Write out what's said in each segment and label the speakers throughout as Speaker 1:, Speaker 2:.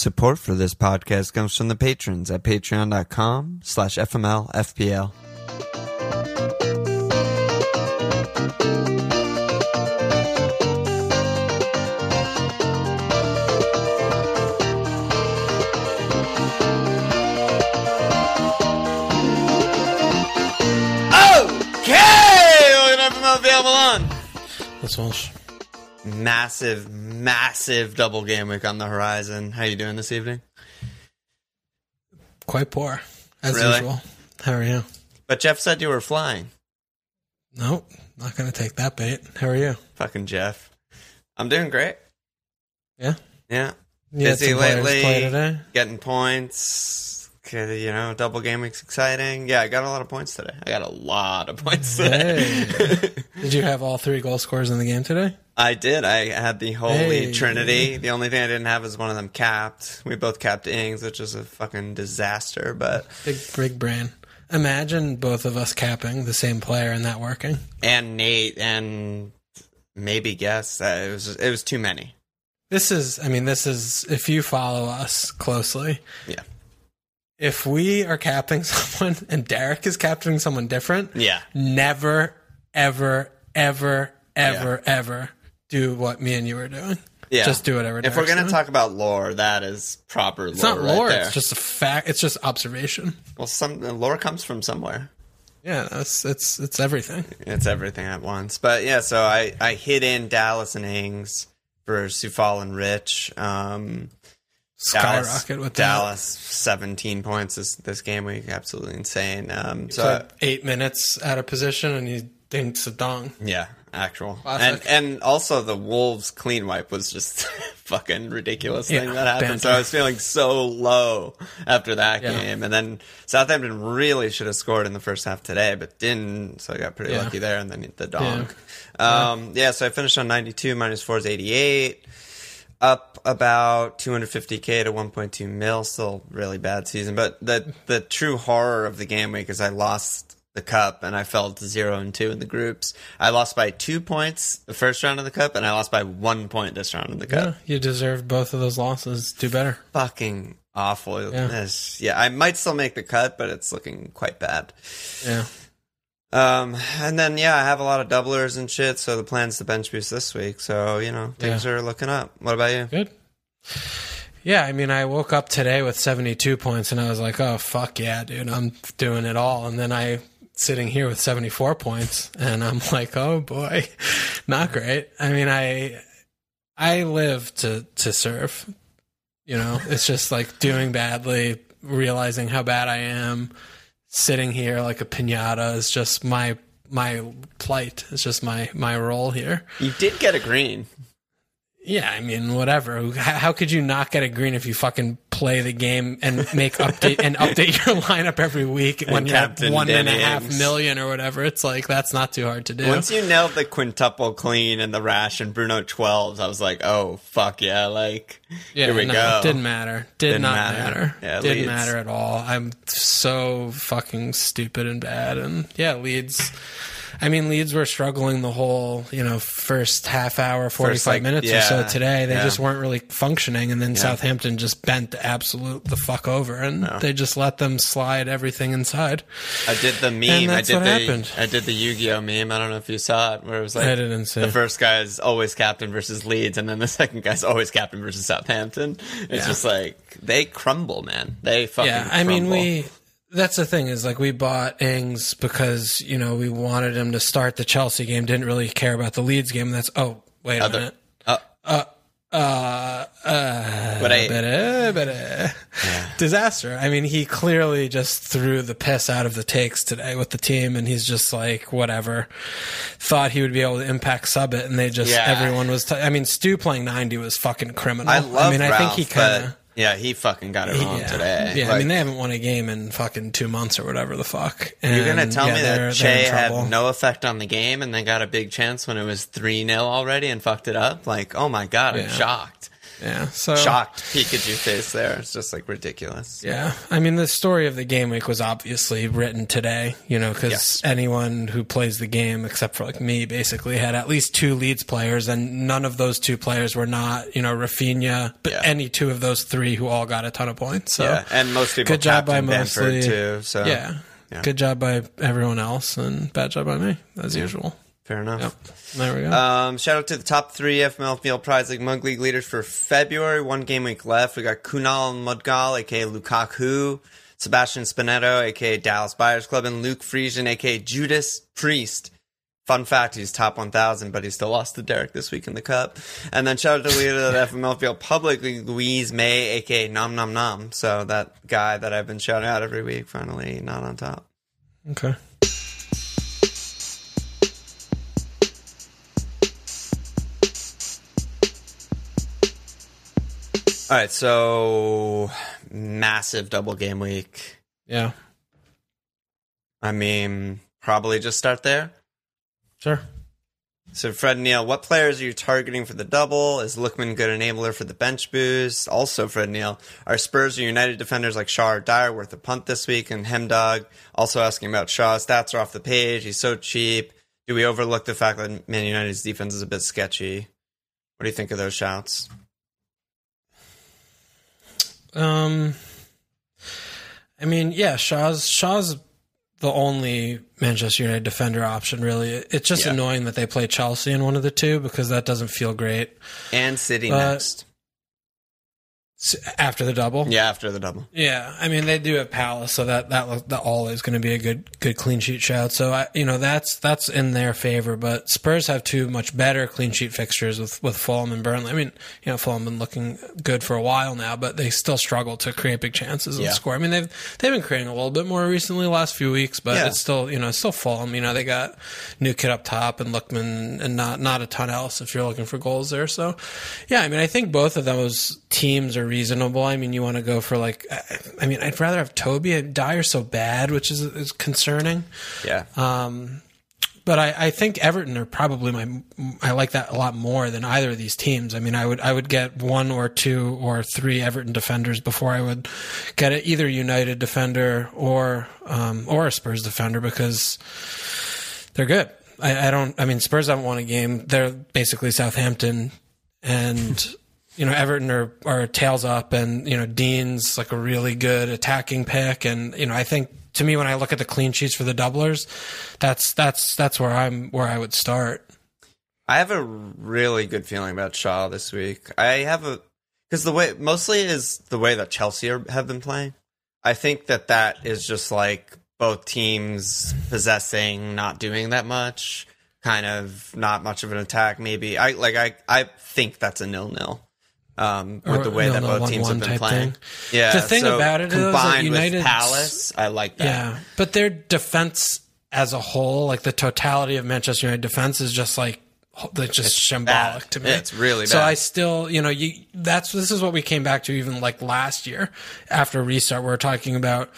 Speaker 1: Support for this podcast comes from the patrons at patreon.com slash fmlfpl. Okay! Welcome to FMLFPL Milan.
Speaker 2: That's Walsh.
Speaker 1: Massive, massive double game week on the horizon. How you doing this evening?
Speaker 2: Quite poor, as
Speaker 1: Really?
Speaker 2: usual. How are you?
Speaker 1: But Jeff said you were flying.
Speaker 2: Nope, not going to take that bait. How are you?
Speaker 1: Fucking Jeff. I'm doing great.
Speaker 2: Yeah?
Speaker 1: Yeah.
Speaker 2: You
Speaker 1: Busy lately. Getting points. You know, double game week's exciting. Yeah, I got a lot of points today. I got a lot of points today.
Speaker 2: Did you have all three goal scorers in the game today?
Speaker 1: I did. I had the holy
Speaker 2: Hey.
Speaker 1: trinity. The only thing I didn't have is one of them capped. We both capped Ings, which is a fucking disaster. But
Speaker 2: Big, big brain. Imagine both of us capping the same player and that working.
Speaker 1: and Nate and maybe guess uh, it was it was too many.
Speaker 2: This is, I mean, this is, if you follow us closely,
Speaker 1: Yeah.
Speaker 2: If we are capping someone and Derek is captaining someone different,
Speaker 1: Yeah.
Speaker 2: never, ever, ever, ever, ever do what me and you are doing.
Speaker 1: Yeah.
Speaker 2: Just do whatever.
Speaker 1: If we're gonna
Speaker 2: doing.
Speaker 1: talk about lore, that is proper lore.
Speaker 2: it's not
Speaker 1: right
Speaker 2: lore.
Speaker 1: there.
Speaker 2: It's just a fact. It's just observation.
Speaker 1: well, some lore comes from somewhere.
Speaker 2: Yeah, it's it's it's everything.
Speaker 1: It's everything at once. But yeah, so I I hit in Dallas and Ings for Sufal and Rich. Um, Dallas,
Speaker 2: Skyrocket with
Speaker 1: Dallas, seventeen points this this game week, absolutely insane. Um, so
Speaker 2: eight minutes out of position and he dinks a dong.
Speaker 1: yeah, actual, and
Speaker 2: Classic.
Speaker 1: and also the Wolves clean wipe was just fucking ridiculous thing
Speaker 2: Yeah,
Speaker 1: that happened. So. I was feeling so low after that
Speaker 2: Yeah.
Speaker 1: game, and then Southampton really should have scored in the first half today, but didn't. So I got pretty
Speaker 2: Yeah.
Speaker 1: lucky there, and then the dog. Um, yeah, so I finished on 92, minus 4 is 88. Up about 250k to 1.2 mil. Still really bad season. But the the true horror of the game week is I lost the cup and I fell to zero and two in the groups. I lost by two points the first round of the cup, and I lost by one point this round of the cup.
Speaker 2: Yeah, you deserve both of those losses. Do better.
Speaker 1: Fucking awful.
Speaker 2: Yeah.
Speaker 1: Yeah, I might still make the cut, but it's looking quite bad.
Speaker 2: Yeah.
Speaker 1: Um, and then yeah, I have a lot of doublers and shit. So the plan's to bench boost this week. So you know things are looking up. What about you?
Speaker 2: Good. Yeah, I mean, I woke up today with 72 points and I was like, oh, fuck yeah, dude, I'm doing it all. And then I sitting here with 74 points and I'm like, oh boy, not great. I mean, I, I live to, to serve, you know, it's just like doing badly, realizing how bad I am, sitting here like a pinata is just my, my plight. It's just my, my role here.
Speaker 1: You did get a green.
Speaker 2: Yeah, I mean, whatever. How could you not get a green if you fucking play the game and make update and update your lineup every week when you're at
Speaker 1: Captain
Speaker 2: and a half million or whatever? It's like that's not too hard to do.
Speaker 1: Once you nailed the quintuple clean and the rash and Bruno 12s, I was like, oh, fuck yeah. Like,
Speaker 2: yeah,
Speaker 1: here we
Speaker 2: no,
Speaker 1: go.
Speaker 2: Didn't matter. Did
Speaker 1: Didn't
Speaker 2: not
Speaker 1: matter.
Speaker 2: matter.
Speaker 1: Yeah,
Speaker 2: didn't
Speaker 1: Leeds.
Speaker 2: matter at all. I'm so fucking stupid and bad. And yeah, Leeds. I mean, Leeds were struggling the whole, you know, first half hour, 45
Speaker 1: like,
Speaker 2: minutes or so today. They
Speaker 1: yeah.
Speaker 2: just weren't really functioning. And then Southampton just bent the absolute the fuck over and they just let them slide everything inside.
Speaker 1: I did the meme. I did the
Speaker 2: happened.
Speaker 1: I did the Yu-Gi-Oh meme. I don't know if you saw it, where it was like
Speaker 2: I didn't see.
Speaker 1: the first guy is always captain versus Leeds, and then the second guy's always captain versus Southampton. It's
Speaker 2: Yeah.
Speaker 1: just like they crumble, man. They fucking.
Speaker 2: yeah, I mean, we. That's the thing is like we bought Ings because you know we wanted him to start the Chelsea game. Didn't really care about the Leeds game. That's oh wait a minute.
Speaker 1: Uh,
Speaker 2: Uh, uh, uh,
Speaker 1: But I-
Speaker 2: better, better. disaster. I mean, he clearly just threw the piss out of the takes today with the team, and he's just like whatever. Thought he would be able to impact sub it, and they just
Speaker 1: Yeah.
Speaker 2: everyone was. T- I mean, Stu playing ninety was fucking criminal.
Speaker 1: I love.
Speaker 2: I mean, I think he
Speaker 1: Ralph,
Speaker 2: kind of.
Speaker 1: Yeah, he fucking got it wrong
Speaker 2: Yeah,
Speaker 1: today.
Speaker 2: yeah. I mean, they haven't won a game in fucking two months or whatever the fuck.
Speaker 1: And You're gonna tell
Speaker 2: yeah,
Speaker 1: me that Che had no effect on the game and they got a big chance when it was 3 0 already and fucked it up? Like, oh my god, I'm shocked.
Speaker 2: Yeah. So
Speaker 1: shocked Pikachu face there. It's just like ridiculous.
Speaker 2: Yeah, I mean the story of the game week was obviously written today, you know, because
Speaker 1: Yes.
Speaker 2: anyone who plays the game, except for like me, basically had at least two leads players, and none of those two players were not, you know, Raphinha, but
Speaker 1: Yeah.
Speaker 2: any two of those three who all got a ton of points. So
Speaker 1: Yeah, and most people
Speaker 2: good job by
Speaker 1: Bamford
Speaker 2: mostly.
Speaker 1: too. So
Speaker 2: yeah.
Speaker 1: Yeah.
Speaker 2: good job by everyone else, and bad job by me as usual.
Speaker 1: Fair enough.
Speaker 2: Yep, there we go.
Speaker 1: Um, shout out to the top three FML Field Prize League Mug League leaders for February. One game week left. We got Kunal Mudgal, aka Lukaku, Sebastian Spinetto, aka Dallas Buyers Club, and Luke Friesian, aka Judas Priest. Fun fact, he's top 1,000, but he still lost to Derek this week in the Cup. And then shout out to the leader of the FMLFL Public League, Louise May, aka Nom Nom Nom. So that guy that I've been shouting out every week, finally not on top.
Speaker 2: okay.
Speaker 1: All right, so massive double game week.
Speaker 2: Yeah.
Speaker 1: I mean, probably just start there.
Speaker 2: Sure.
Speaker 1: So, Fred Neal, what players are you targeting for the double? Is Lookman good enabler for the bench boost? Also, Fred Neal, are Spurs or United defenders like Shaw or Dier worth a punt this week? And Hemdog, also asking about Shaw. Stats are off the page. He's so cheap. Do we overlook the fact that Man United's defense is a bit sketchy? What do you think of those shouts?
Speaker 2: Um, I mean, yeah, Shaw's Shaw's the only Manchester United defender option. Really, it's just
Speaker 1: Yeah.
Speaker 2: annoying that they play Chelsea in one of the two because that doesn't feel great
Speaker 1: And City
Speaker 2: Uh,
Speaker 1: next.
Speaker 2: After the double.
Speaker 1: Yeah, after the double.
Speaker 2: Yeah, I mean they do have Palace, so that that that always going to be a good good clean sheet shout. So I, you know that's that's in their favor. But Spurs have two much better clean sheet fixtures with with Fulham and Burnley. I mean, you know Fulham been looking good for a while now, but they still struggle to create big chances and
Speaker 1: Yeah.
Speaker 2: score. I mean they've they've been creating a little bit more recently the last few weeks, but
Speaker 1: Yeah.
Speaker 2: it's still you know it's still Fulham. You know they got new kid up top and Lookman and not not a ton else if you're looking for goals there. So yeah, I mean I think both of those teams are reasonable. I mean you want to go for like I- mean I'd rather have Toby. Dier's so bad, which is is concerning.
Speaker 1: Yeah.
Speaker 2: Um, but I, I think Everton are probably my. I like that a lot more than either of these teams. I mean, I would I would get one or two or three Everton defenders before I would get a, either United defender or um, or a Spurs defender because they're good. I, I don't. I mean, Spurs haven't won a game. They're basically Southampton, and you know Everton are are tails up, and you know Digne's like a really good attacking pick, and you know I think to me when I look at the clean sheets for the doublers, that's that's that's where I'm where I would start.
Speaker 1: I have a really good feeling about Shaw this week. I have a because the way mostly is the way that Chelsea are, have been playing. I think that that is just like both teams possessing, not doing that much, kind of not much of an attack. Maybe I like I I think that's a nil nil. Um, with
Speaker 2: Or
Speaker 1: the way that
Speaker 2: nil-nil,
Speaker 1: both teams have been playing,
Speaker 2: thing.
Speaker 1: yeah.
Speaker 2: The thing
Speaker 1: so
Speaker 2: about it is that
Speaker 1: combined
Speaker 2: United's-
Speaker 1: with Palace, I like that.
Speaker 2: Yeah, but their defense as a whole, like the totality of Manchester United defense, is just like that's just shambolic
Speaker 1: bad.
Speaker 2: to me.
Speaker 1: It's really
Speaker 2: So. I still, you know, you that's this is what we came back to even like last year after restart. We are talking about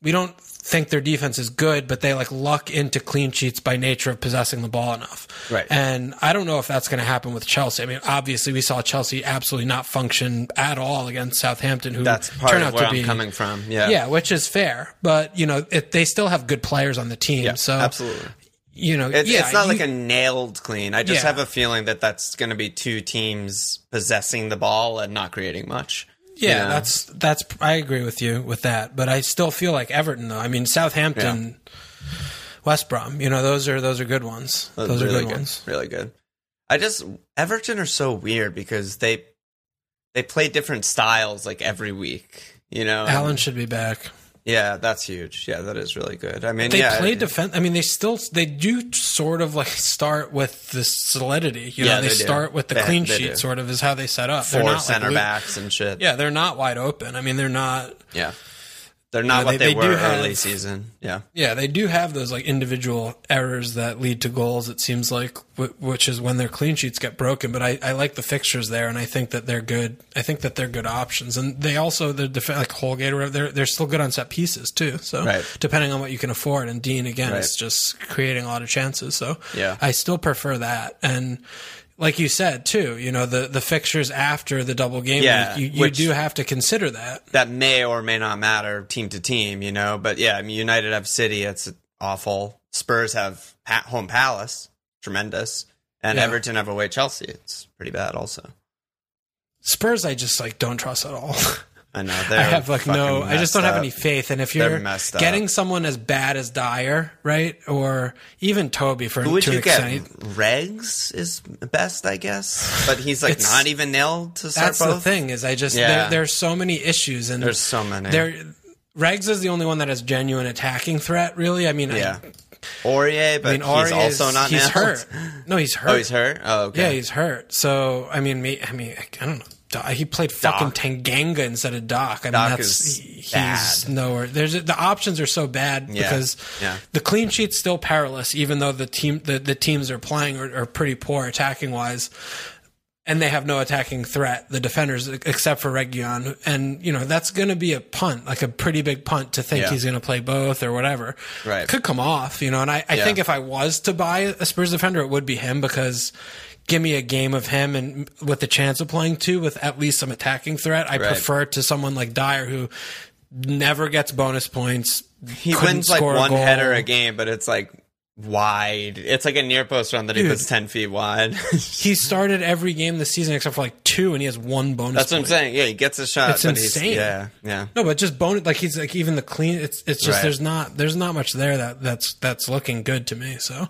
Speaker 2: we don't think their defense is good, but they like luck into clean sheets by nature of possessing the ball enough.
Speaker 1: Right.
Speaker 2: And I don't know if that's going to happen with Chelsea. I mean, obviously we saw Chelsea absolutely not function at all against Southampton, who
Speaker 1: That's part
Speaker 2: turned
Speaker 1: of
Speaker 2: out
Speaker 1: where
Speaker 2: to
Speaker 1: I'm
Speaker 2: be
Speaker 1: coming from. Yeah,
Speaker 2: yeah, which is fair, but you know it, they still have good players on the team.
Speaker 1: Yeah,
Speaker 2: so
Speaker 1: absolutely.
Speaker 2: you know,
Speaker 1: It's,
Speaker 2: yeah,
Speaker 1: it's not
Speaker 2: you-
Speaker 1: like a nailed clean. I just
Speaker 2: Yeah.
Speaker 1: have a feeling that that's going to be two teams possessing the ball and not creating much.
Speaker 2: Yeah, that's that's I agree with you with that, but I still feel like Everton though. I mean, Southampton, West Brom, you know, those are those are good ones. Those
Speaker 1: really
Speaker 2: are good, ones.
Speaker 1: Really good. I just Everton are so weird because they they play different styles like every week. You know,
Speaker 2: Allan should be back.
Speaker 1: Yeah, that's huge. Yeah, that is really good. I mean,
Speaker 2: They
Speaker 1: yeah,
Speaker 2: play defense. I mean, they still they do sort of like start with the solidity. You
Speaker 1: Yeah,
Speaker 2: know, they,
Speaker 1: they do.
Speaker 2: start with the
Speaker 1: They-
Speaker 2: clean
Speaker 1: they
Speaker 2: sheet.
Speaker 1: do.
Speaker 2: Sort of is how they set up. They're
Speaker 1: four
Speaker 2: not, like,
Speaker 1: center
Speaker 2: lo-
Speaker 1: backs and shit.
Speaker 2: Yeah, they're not wide open. I mean, they're not.
Speaker 1: yeah. They're not
Speaker 2: know,
Speaker 1: what
Speaker 2: they-
Speaker 1: they,
Speaker 2: they do
Speaker 1: were
Speaker 2: have-
Speaker 1: early season. Yeah,
Speaker 2: Yeah, they do have those like individual errors that lead to goals. It seems like, which is when their clean sheets get broken. But I, I like the fixtures there, and I think that they're good. I think that they're good options, and they also the def- like Holgate or they're they're still good on set pieces too. So
Speaker 1: Right.
Speaker 2: depending on what you can afford, and Digne again
Speaker 1: Right.
Speaker 2: is just creating a lot of chances. So
Speaker 1: Yeah.
Speaker 2: I still prefer that. And like you said too, you know the the fixtures after the double game
Speaker 1: Yeah,
Speaker 2: week, you, you do have to consider that.
Speaker 1: that may or may not matter team to team, you know. But yeah, I mean, United have City, it's awful. Spurs have home Palace, tremendous, and
Speaker 2: Yeah.
Speaker 1: Everton have away Chelsea. It's pretty bad, also.
Speaker 2: Spurs, I just like don't trust at all.
Speaker 1: I know.
Speaker 2: I have like no, I just don't have any faith. And if you're
Speaker 1: messed up.
Speaker 2: getting someone as bad as Dier, right, or even Toby for
Speaker 1: Who would
Speaker 2: to
Speaker 1: you
Speaker 2: an
Speaker 1: get? Regs is best, I guess, but he's like not even nailed to start
Speaker 2: that's
Speaker 1: both.
Speaker 2: the thing is I just
Speaker 1: Yeah.
Speaker 2: there, there's so many issues and
Speaker 1: There's so many.
Speaker 2: there. Regs is the only one that has genuine attacking threat. Really, I mean,
Speaker 1: yeah,
Speaker 2: I,
Speaker 1: Aurier, but
Speaker 2: I mean, Aurier
Speaker 1: he's also
Speaker 2: is-
Speaker 1: not
Speaker 2: He's
Speaker 1: nailed.
Speaker 2: hurt. No, he's oh, hurt.
Speaker 1: Oh, he's hurt. Oh, okay.
Speaker 2: Yeah, he's hurt. So I mean, me, I mean, I don't know. He played fucking
Speaker 1: Doc.
Speaker 2: Tanganga instead of Doc. I mean,
Speaker 1: Doc
Speaker 2: that's
Speaker 1: is
Speaker 2: he's
Speaker 1: bad.
Speaker 2: nowhere. There's the options are so bad
Speaker 1: Yeah.
Speaker 2: because
Speaker 1: Yeah.
Speaker 2: the clean sheet's still perilous, even though the team the, the teams are playing are, are pretty poor attacking wise, and they have no attacking threat. The defenders, except for Reguilón, and you know that's going to be a punt, like a pretty big punt to think
Speaker 1: Yeah.
Speaker 2: he's going to play both or whatever.
Speaker 1: Right.
Speaker 2: could come off, you know. And I, I
Speaker 1: Yeah.
Speaker 2: think if I was to buy a Spurs defender, it would be him because. Give me a game of him and with the chance of playing two with at least some attacking threat. I
Speaker 1: Right.
Speaker 2: prefer to someone like Dier who never gets bonus points.
Speaker 1: He wins like
Speaker 2: score a
Speaker 1: one header a game, but it's like wide. It's like a near post run that he puts ten feet wide.
Speaker 2: He started every game this season except for like two, and he has one bonus.
Speaker 1: That's what I'm saying. Yeah, he gets a shot.
Speaker 2: It's insane.
Speaker 1: Yeah, yeah.
Speaker 2: No, but just bonus. Like he's like even the clean. It's it's just
Speaker 1: Right.
Speaker 2: there's not there's not much there that that's that's looking good to me. So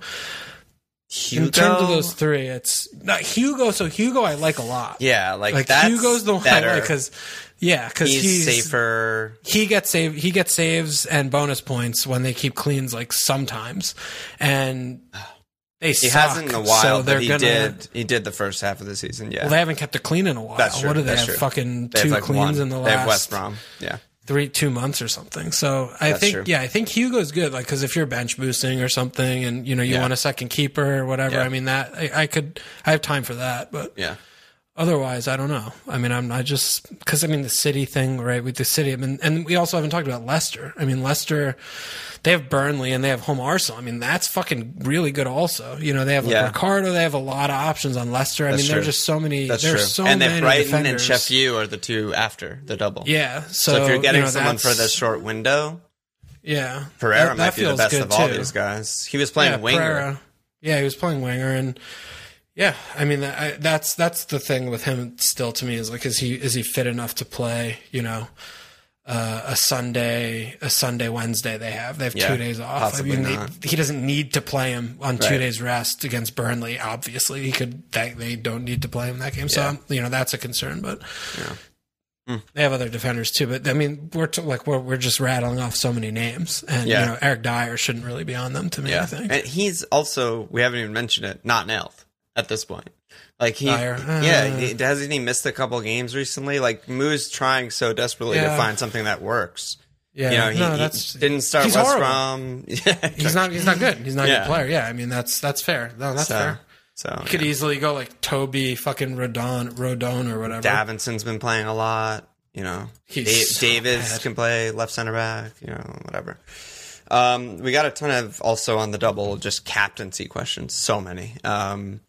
Speaker 1: Hugo,
Speaker 2: in terms of those three, it's not Hugo. So Hugo, I like a lot.
Speaker 1: yeah, like,
Speaker 2: like
Speaker 1: that's
Speaker 2: Hugo's the one
Speaker 1: better.
Speaker 2: I like because yeah, because
Speaker 1: he's,
Speaker 2: he's,
Speaker 1: safer.
Speaker 2: He gets save he gets saves and bonus points when they keep cleans like sometimes, and they
Speaker 1: He
Speaker 2: suck,
Speaker 1: hasn't in a while,
Speaker 2: so they're
Speaker 1: he
Speaker 2: gonna,
Speaker 1: did. He did the first half of the season. Yeah,
Speaker 2: Well, they haven't kept a clean in a while.
Speaker 1: that's true.
Speaker 2: What do they have?
Speaker 1: true.
Speaker 2: Fucking
Speaker 1: They have
Speaker 2: two
Speaker 1: like
Speaker 2: cleans
Speaker 1: one.
Speaker 2: in the last.
Speaker 1: They have West Brom. Yeah,
Speaker 2: three two months or something. So I
Speaker 1: That's
Speaker 2: think
Speaker 1: true.
Speaker 2: yeah, I think Hugo's good. Like because if you're bench boosting or something, and you know you
Speaker 1: Yeah.
Speaker 2: want a second keeper or whatever,
Speaker 1: Yeah.
Speaker 2: I mean that I, I could I have time for that. But
Speaker 1: yeah.
Speaker 2: Otherwise, I don't know. I mean, I'm not just because I mean the city thing, right? With the city, I mean, and we also haven't talked about Leicester. I mean, Leicester. They have Burnley and they have home Arsenal. I mean, that's fucking really good. Also, you know, they have like
Speaker 1: Yeah.
Speaker 2: Ricardo. They have a lot of options on Leicester. I
Speaker 1: That's
Speaker 2: mean, there's just so many.
Speaker 1: That's
Speaker 2: there's
Speaker 1: true.
Speaker 2: so
Speaker 1: and
Speaker 2: many
Speaker 1: then Brighton and
Speaker 2: defenders.
Speaker 1: Sheffield are the two after the double.
Speaker 2: Yeah. So,
Speaker 1: So if you're getting
Speaker 2: you know,
Speaker 1: someone for the short window,
Speaker 2: yeah,
Speaker 1: Pereira
Speaker 2: That-
Speaker 1: might
Speaker 2: that
Speaker 1: be the best of all
Speaker 2: too.
Speaker 1: these guys. He was playing winger.
Speaker 2: Pereira. Yeah, he was playing winger, and yeah, I mean I, that's that's the thing with him still to me is like is he is he fit enough to play? You know, uh, a Sunday, a Sunday, Wednesday they have they have
Speaker 1: Yeah,
Speaker 2: two days off. I mean, they, he doesn't need to play him on two
Speaker 1: Right.
Speaker 2: days rest against Burnley. Obviously, he could. They, they don't need to play him that game, so
Speaker 1: Yeah.
Speaker 2: um, you know that's a concern, but.
Speaker 1: Yeah.
Speaker 2: They have other defenders too, but I mean, we're t- like we're we're just rattling off so many names, and you know, Eric Dier shouldn't really be on them to me. I think.
Speaker 1: and he's also we haven't even mentioned it. Not nailed at this point. Like he, yeah, he, hasn't he missed a couple games recently? Like Moo's trying so desperately to find something that works.
Speaker 2: Yeah,
Speaker 1: You know, he,
Speaker 2: no,
Speaker 1: he
Speaker 2: that's
Speaker 1: didn't start
Speaker 2: he's
Speaker 1: West. Brom. Yeah,
Speaker 2: He's not. He's not good. He's not a
Speaker 1: Yeah.
Speaker 2: good player. Yeah, I mean that's that's fair. No, that's
Speaker 1: so,
Speaker 2: fair.
Speaker 1: So
Speaker 2: He could
Speaker 1: yeah.
Speaker 2: easily go like Toby, fucking Rodon, Rodon or whatever.
Speaker 1: Davinson's been playing a lot. You know,
Speaker 2: He's
Speaker 1: Da-
Speaker 2: so
Speaker 1: Davies
Speaker 2: bad.
Speaker 1: can play left center back. You know, whatever. Um, we got a ton of also on the double just captaincy questions. So many. Um,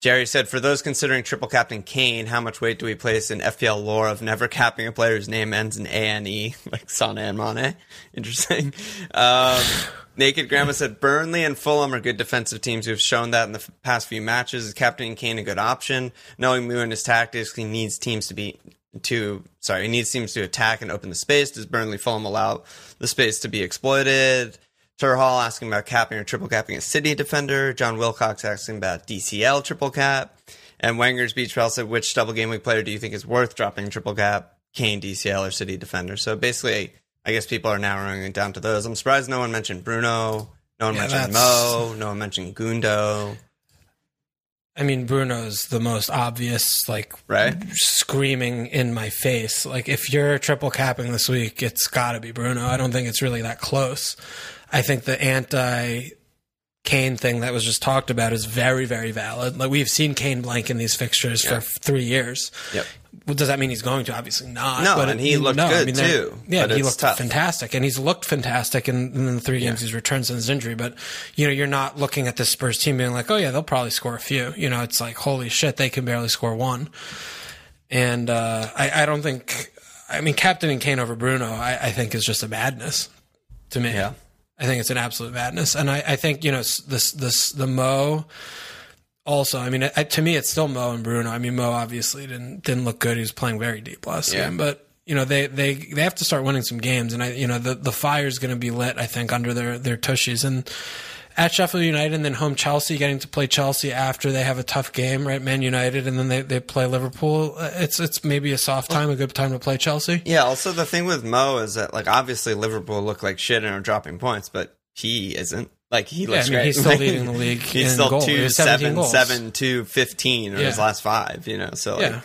Speaker 1: Jerry said, for those considering triple captain Kane, how much weight do we place in FPL lore of never capping a player whose name ends in A N E, like Sané and Mane? Interesting. Um, Naked Grandma said, Burnley and Fulham are good defensive teams who have shown that in the past few matches. Is captaining Kane a good option? Knowing Moo and his tactics, he needs teams to be to sorry, he needs teams to attack and open the space. Does Burnley Fulham allow the space to be exploited? Turhall asking about capping or triple capping a City defender. John Wilcox asking about DCL triple cap. And Wenger's Beach Bell said, which double game week player do you think is worth dropping triple cap? Kane, DCL, or City defender? So basically, I guess people are narrowing it down to those. I'm surprised no one mentioned Bruno. No one
Speaker 2: Yeah,
Speaker 1: mentioned
Speaker 2: that's-
Speaker 1: Mo. No one mentioned Gundo.
Speaker 2: I mean, Bruno's the most obvious, like
Speaker 1: Right?
Speaker 2: screaming in my face. Like if you're triple capping this week, it's got to be Bruno. I don't think it's really that close. I think the anti Kane thing that was just talked about is very, very valid. Like we've seen Kane blank in these fixtures
Speaker 1: Yeah.
Speaker 2: for three years.
Speaker 1: Yep.
Speaker 2: well, does that mean he's going to? Obviously not.
Speaker 1: No,
Speaker 2: but
Speaker 1: and he looked good,
Speaker 2: they're-
Speaker 1: too,
Speaker 2: Yeah, he looked
Speaker 1: tough.
Speaker 2: fantastic, and he's looked fantastic in, in the three games he's returned since his injury. But you know, you're not looking at the Spurs team being like, oh yeah, they'll probably score a few. You know, it's like holy shit, they can barely score one. And uh, I, I don't think. I mean, captaining Kane over Bruno, I, I think is just a madness to me.
Speaker 1: Yeah.
Speaker 2: I think it's an absolute madness, and I, I think you know this this the Mo. Also, I mean, I, to me, it's still Mo and Bruno. I mean, Mo obviously didn't didn't look good. He was playing very deep last
Speaker 1: Yeah.
Speaker 2: game, but you know they, they they have to start winning some games, and I you know the the fire's going to be lit. I think under their their tushies and at Sheffield United, and then home Chelsea, getting to play Chelsea after they have a tough game, right? Man United, and then they, they play Liverpool. Uh, It's it's maybe a soft time, a good time to play Chelsea.
Speaker 1: Yeah. Also, the thing with Mo is that like obviously Liverpool look like shit and are dropping points, but he isn't. Like he
Speaker 2: Yeah,
Speaker 1: looks
Speaker 2: I mean,
Speaker 1: great.
Speaker 2: he's still
Speaker 1: Like,
Speaker 2: leading the league
Speaker 1: He's still
Speaker 2: goals. He
Speaker 1: two
Speaker 2: has 17
Speaker 1: seven
Speaker 2: goals.
Speaker 1: seven two fifteen or his last five. You know, so like,
Speaker 2: Yeah.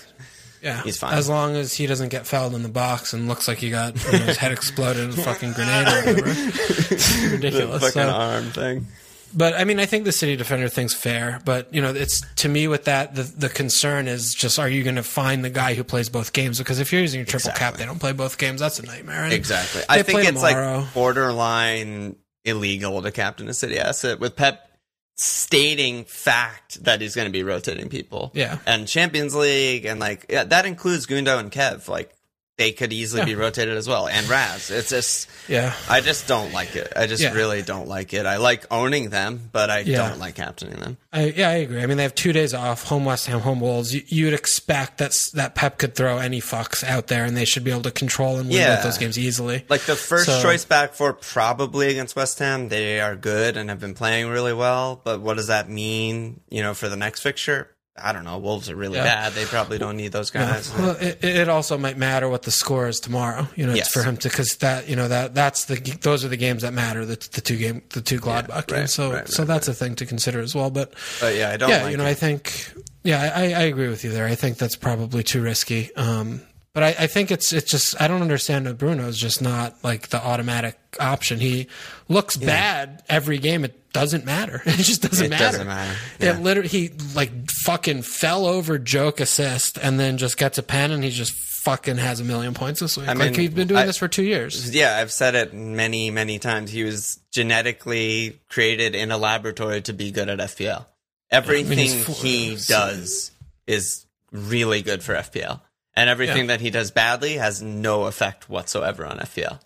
Speaker 2: Yeah,
Speaker 1: He's fine.
Speaker 2: As long as he doesn't get fouled in the box and looks like he got you know, his head exploded in a fucking grenade or whatever. It's
Speaker 1: the fucking
Speaker 2: So-
Speaker 1: arm thing.
Speaker 2: But I mean, I think the city defender thing's fair. But you know, it's to me with that the the concern is just are you going to find the guy who plays both games? Because if you're using a triple cap, they don't play both games. That's a nightmare. And
Speaker 1: Exactly. I think it's
Speaker 2: tomorrow.
Speaker 1: like borderline illegal to captain a city asset with Pep stating fact that he's going to be rotating people.
Speaker 2: Yeah.
Speaker 1: And Champions League and like yeah, that includes Gundo and Kev. Like they could easily
Speaker 2: Yeah.
Speaker 1: be rotated as well. And Raz. It's just
Speaker 2: yeah.
Speaker 1: I just don't like it. I just
Speaker 2: Yeah.
Speaker 1: really don't like it. I like owning them, but I
Speaker 2: Yeah.
Speaker 1: don't like captaining them.
Speaker 2: I, yeah, I agree. I mean, they have two days off, home West Ham, home Wolves. You, you'd expect that that Pep could throw any fucks out there, and they should be able to control and win
Speaker 1: Yeah.
Speaker 2: both those games easily.
Speaker 1: Like the first
Speaker 2: So-
Speaker 1: choice back four, probably against West Ham. They are good and have been playing really well. But what does that mean, you know, for the next fixture? I don't know. Wolves are really
Speaker 2: Yeah.
Speaker 1: bad. They probably don't need those guys.
Speaker 2: Well, it, it also might matter what the score is tomorrow. You know,
Speaker 1: Yes.
Speaker 2: it's for him to because that you know that that's the those are the games that matter. The, the two game the two Gladbach
Speaker 1: right,
Speaker 2: games. So
Speaker 1: right,
Speaker 2: so
Speaker 1: right,
Speaker 2: that's a thing to consider as well. But
Speaker 1: But yeah, I don't
Speaker 2: yeah,
Speaker 1: like
Speaker 2: you know,
Speaker 1: it.
Speaker 2: I think yeah, I, I agree with you there. I think that's probably too risky. Um, but I, I think it's it's just I don't understand that Bruno is just not like the automatic option. He looks bad every game. It doesn't matter. It just doesn't
Speaker 1: It
Speaker 2: matter.
Speaker 1: doesn't matter.
Speaker 2: It literally he like fucking fell over joke assist and then just gets a pen and he just fucking has a million points this week. I
Speaker 1: mean,
Speaker 2: he's been doing
Speaker 1: I-
Speaker 2: this for two years.
Speaker 1: Yeah, I've said it many, many times. He was genetically created in a laboratory to be good at FPL. Everything
Speaker 2: he's four-
Speaker 1: he does is really good for FPL. And everything
Speaker 2: Yeah.
Speaker 1: that he does badly has no effect whatsoever on FPL.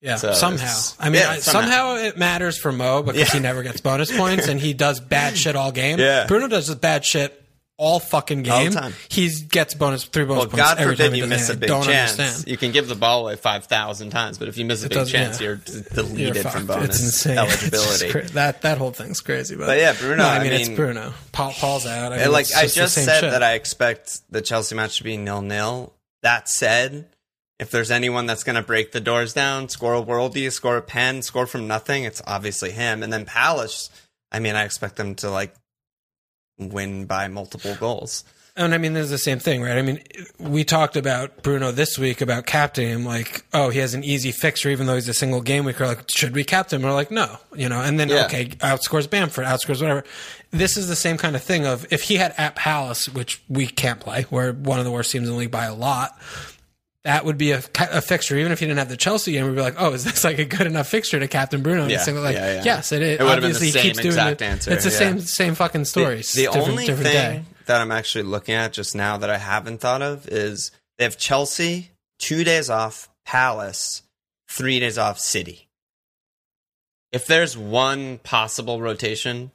Speaker 2: Yeah,
Speaker 1: So
Speaker 2: somehow. I mean,
Speaker 1: yeah,
Speaker 2: I, somehow.
Speaker 1: somehow.
Speaker 2: it matters for Mo because
Speaker 1: Yeah.
Speaker 2: he never gets bonus points and he does bad shit all game.
Speaker 1: Yeah.
Speaker 2: Bruno does bad shit all fucking
Speaker 1: All
Speaker 2: game.
Speaker 1: time.
Speaker 2: He gets bonus three bonus
Speaker 1: Well,
Speaker 2: points
Speaker 1: God
Speaker 2: every
Speaker 1: forbid you miss a big chance.
Speaker 2: understand.
Speaker 1: You can give the ball away 5,000 times, but if you miss a big chance,
Speaker 2: yeah.
Speaker 1: you're
Speaker 2: You're
Speaker 1: deleted
Speaker 2: fucked.
Speaker 1: from bonus
Speaker 2: it's insane.
Speaker 1: eligibility.
Speaker 2: Cra- that that whole thing's crazy. But,
Speaker 1: But yeah, Bruno,
Speaker 2: No, I
Speaker 1: I
Speaker 2: mean, it's Bruno. Paul, Paul's out. I mean,
Speaker 1: like
Speaker 2: it's
Speaker 1: I just said
Speaker 2: shit.
Speaker 1: that I expect the Chelsea match to be nil nil. That said, if there's anyone that's going to break the doors down, score a worldie, score a pen, score from nothing, it's obviously him. And then Palace, I mean, I expect them to like win by multiple goals.
Speaker 2: And I mean, there's the same thing, right? I mean, we talked about Bruno this week about captaining him, like, oh, he has an easy fixture, even though he's a single game week. We're like, should we captain him? We're like, no, you know. And then
Speaker 1: Yeah.
Speaker 2: okay, outscores Bamford, outscores whatever. This is the same kind of thing of if he had at Palace, which we can't play, we're one of the worst teams in the league by a lot. That would be a, a fixture, even if he didn't have the Chelsea game. We'd be like, "Oh, is this like a good enough fixture to captain Bruno?"
Speaker 1: Yeah,
Speaker 2: like,
Speaker 1: yeah, yeah.
Speaker 2: yes, it is.
Speaker 1: It would've been the
Speaker 2: Obviously, he keeps doing
Speaker 1: exact
Speaker 2: it.
Speaker 1: answer,
Speaker 2: It's the
Speaker 1: yeah.
Speaker 2: same same fucking story.
Speaker 1: The, the
Speaker 2: Different-
Speaker 1: only
Speaker 2: different
Speaker 1: thing
Speaker 2: day.
Speaker 1: that I'm actually looking at just now that I haven't thought of is they have Chelsea two days off, Palace three days off, City. If there's one possible rotation,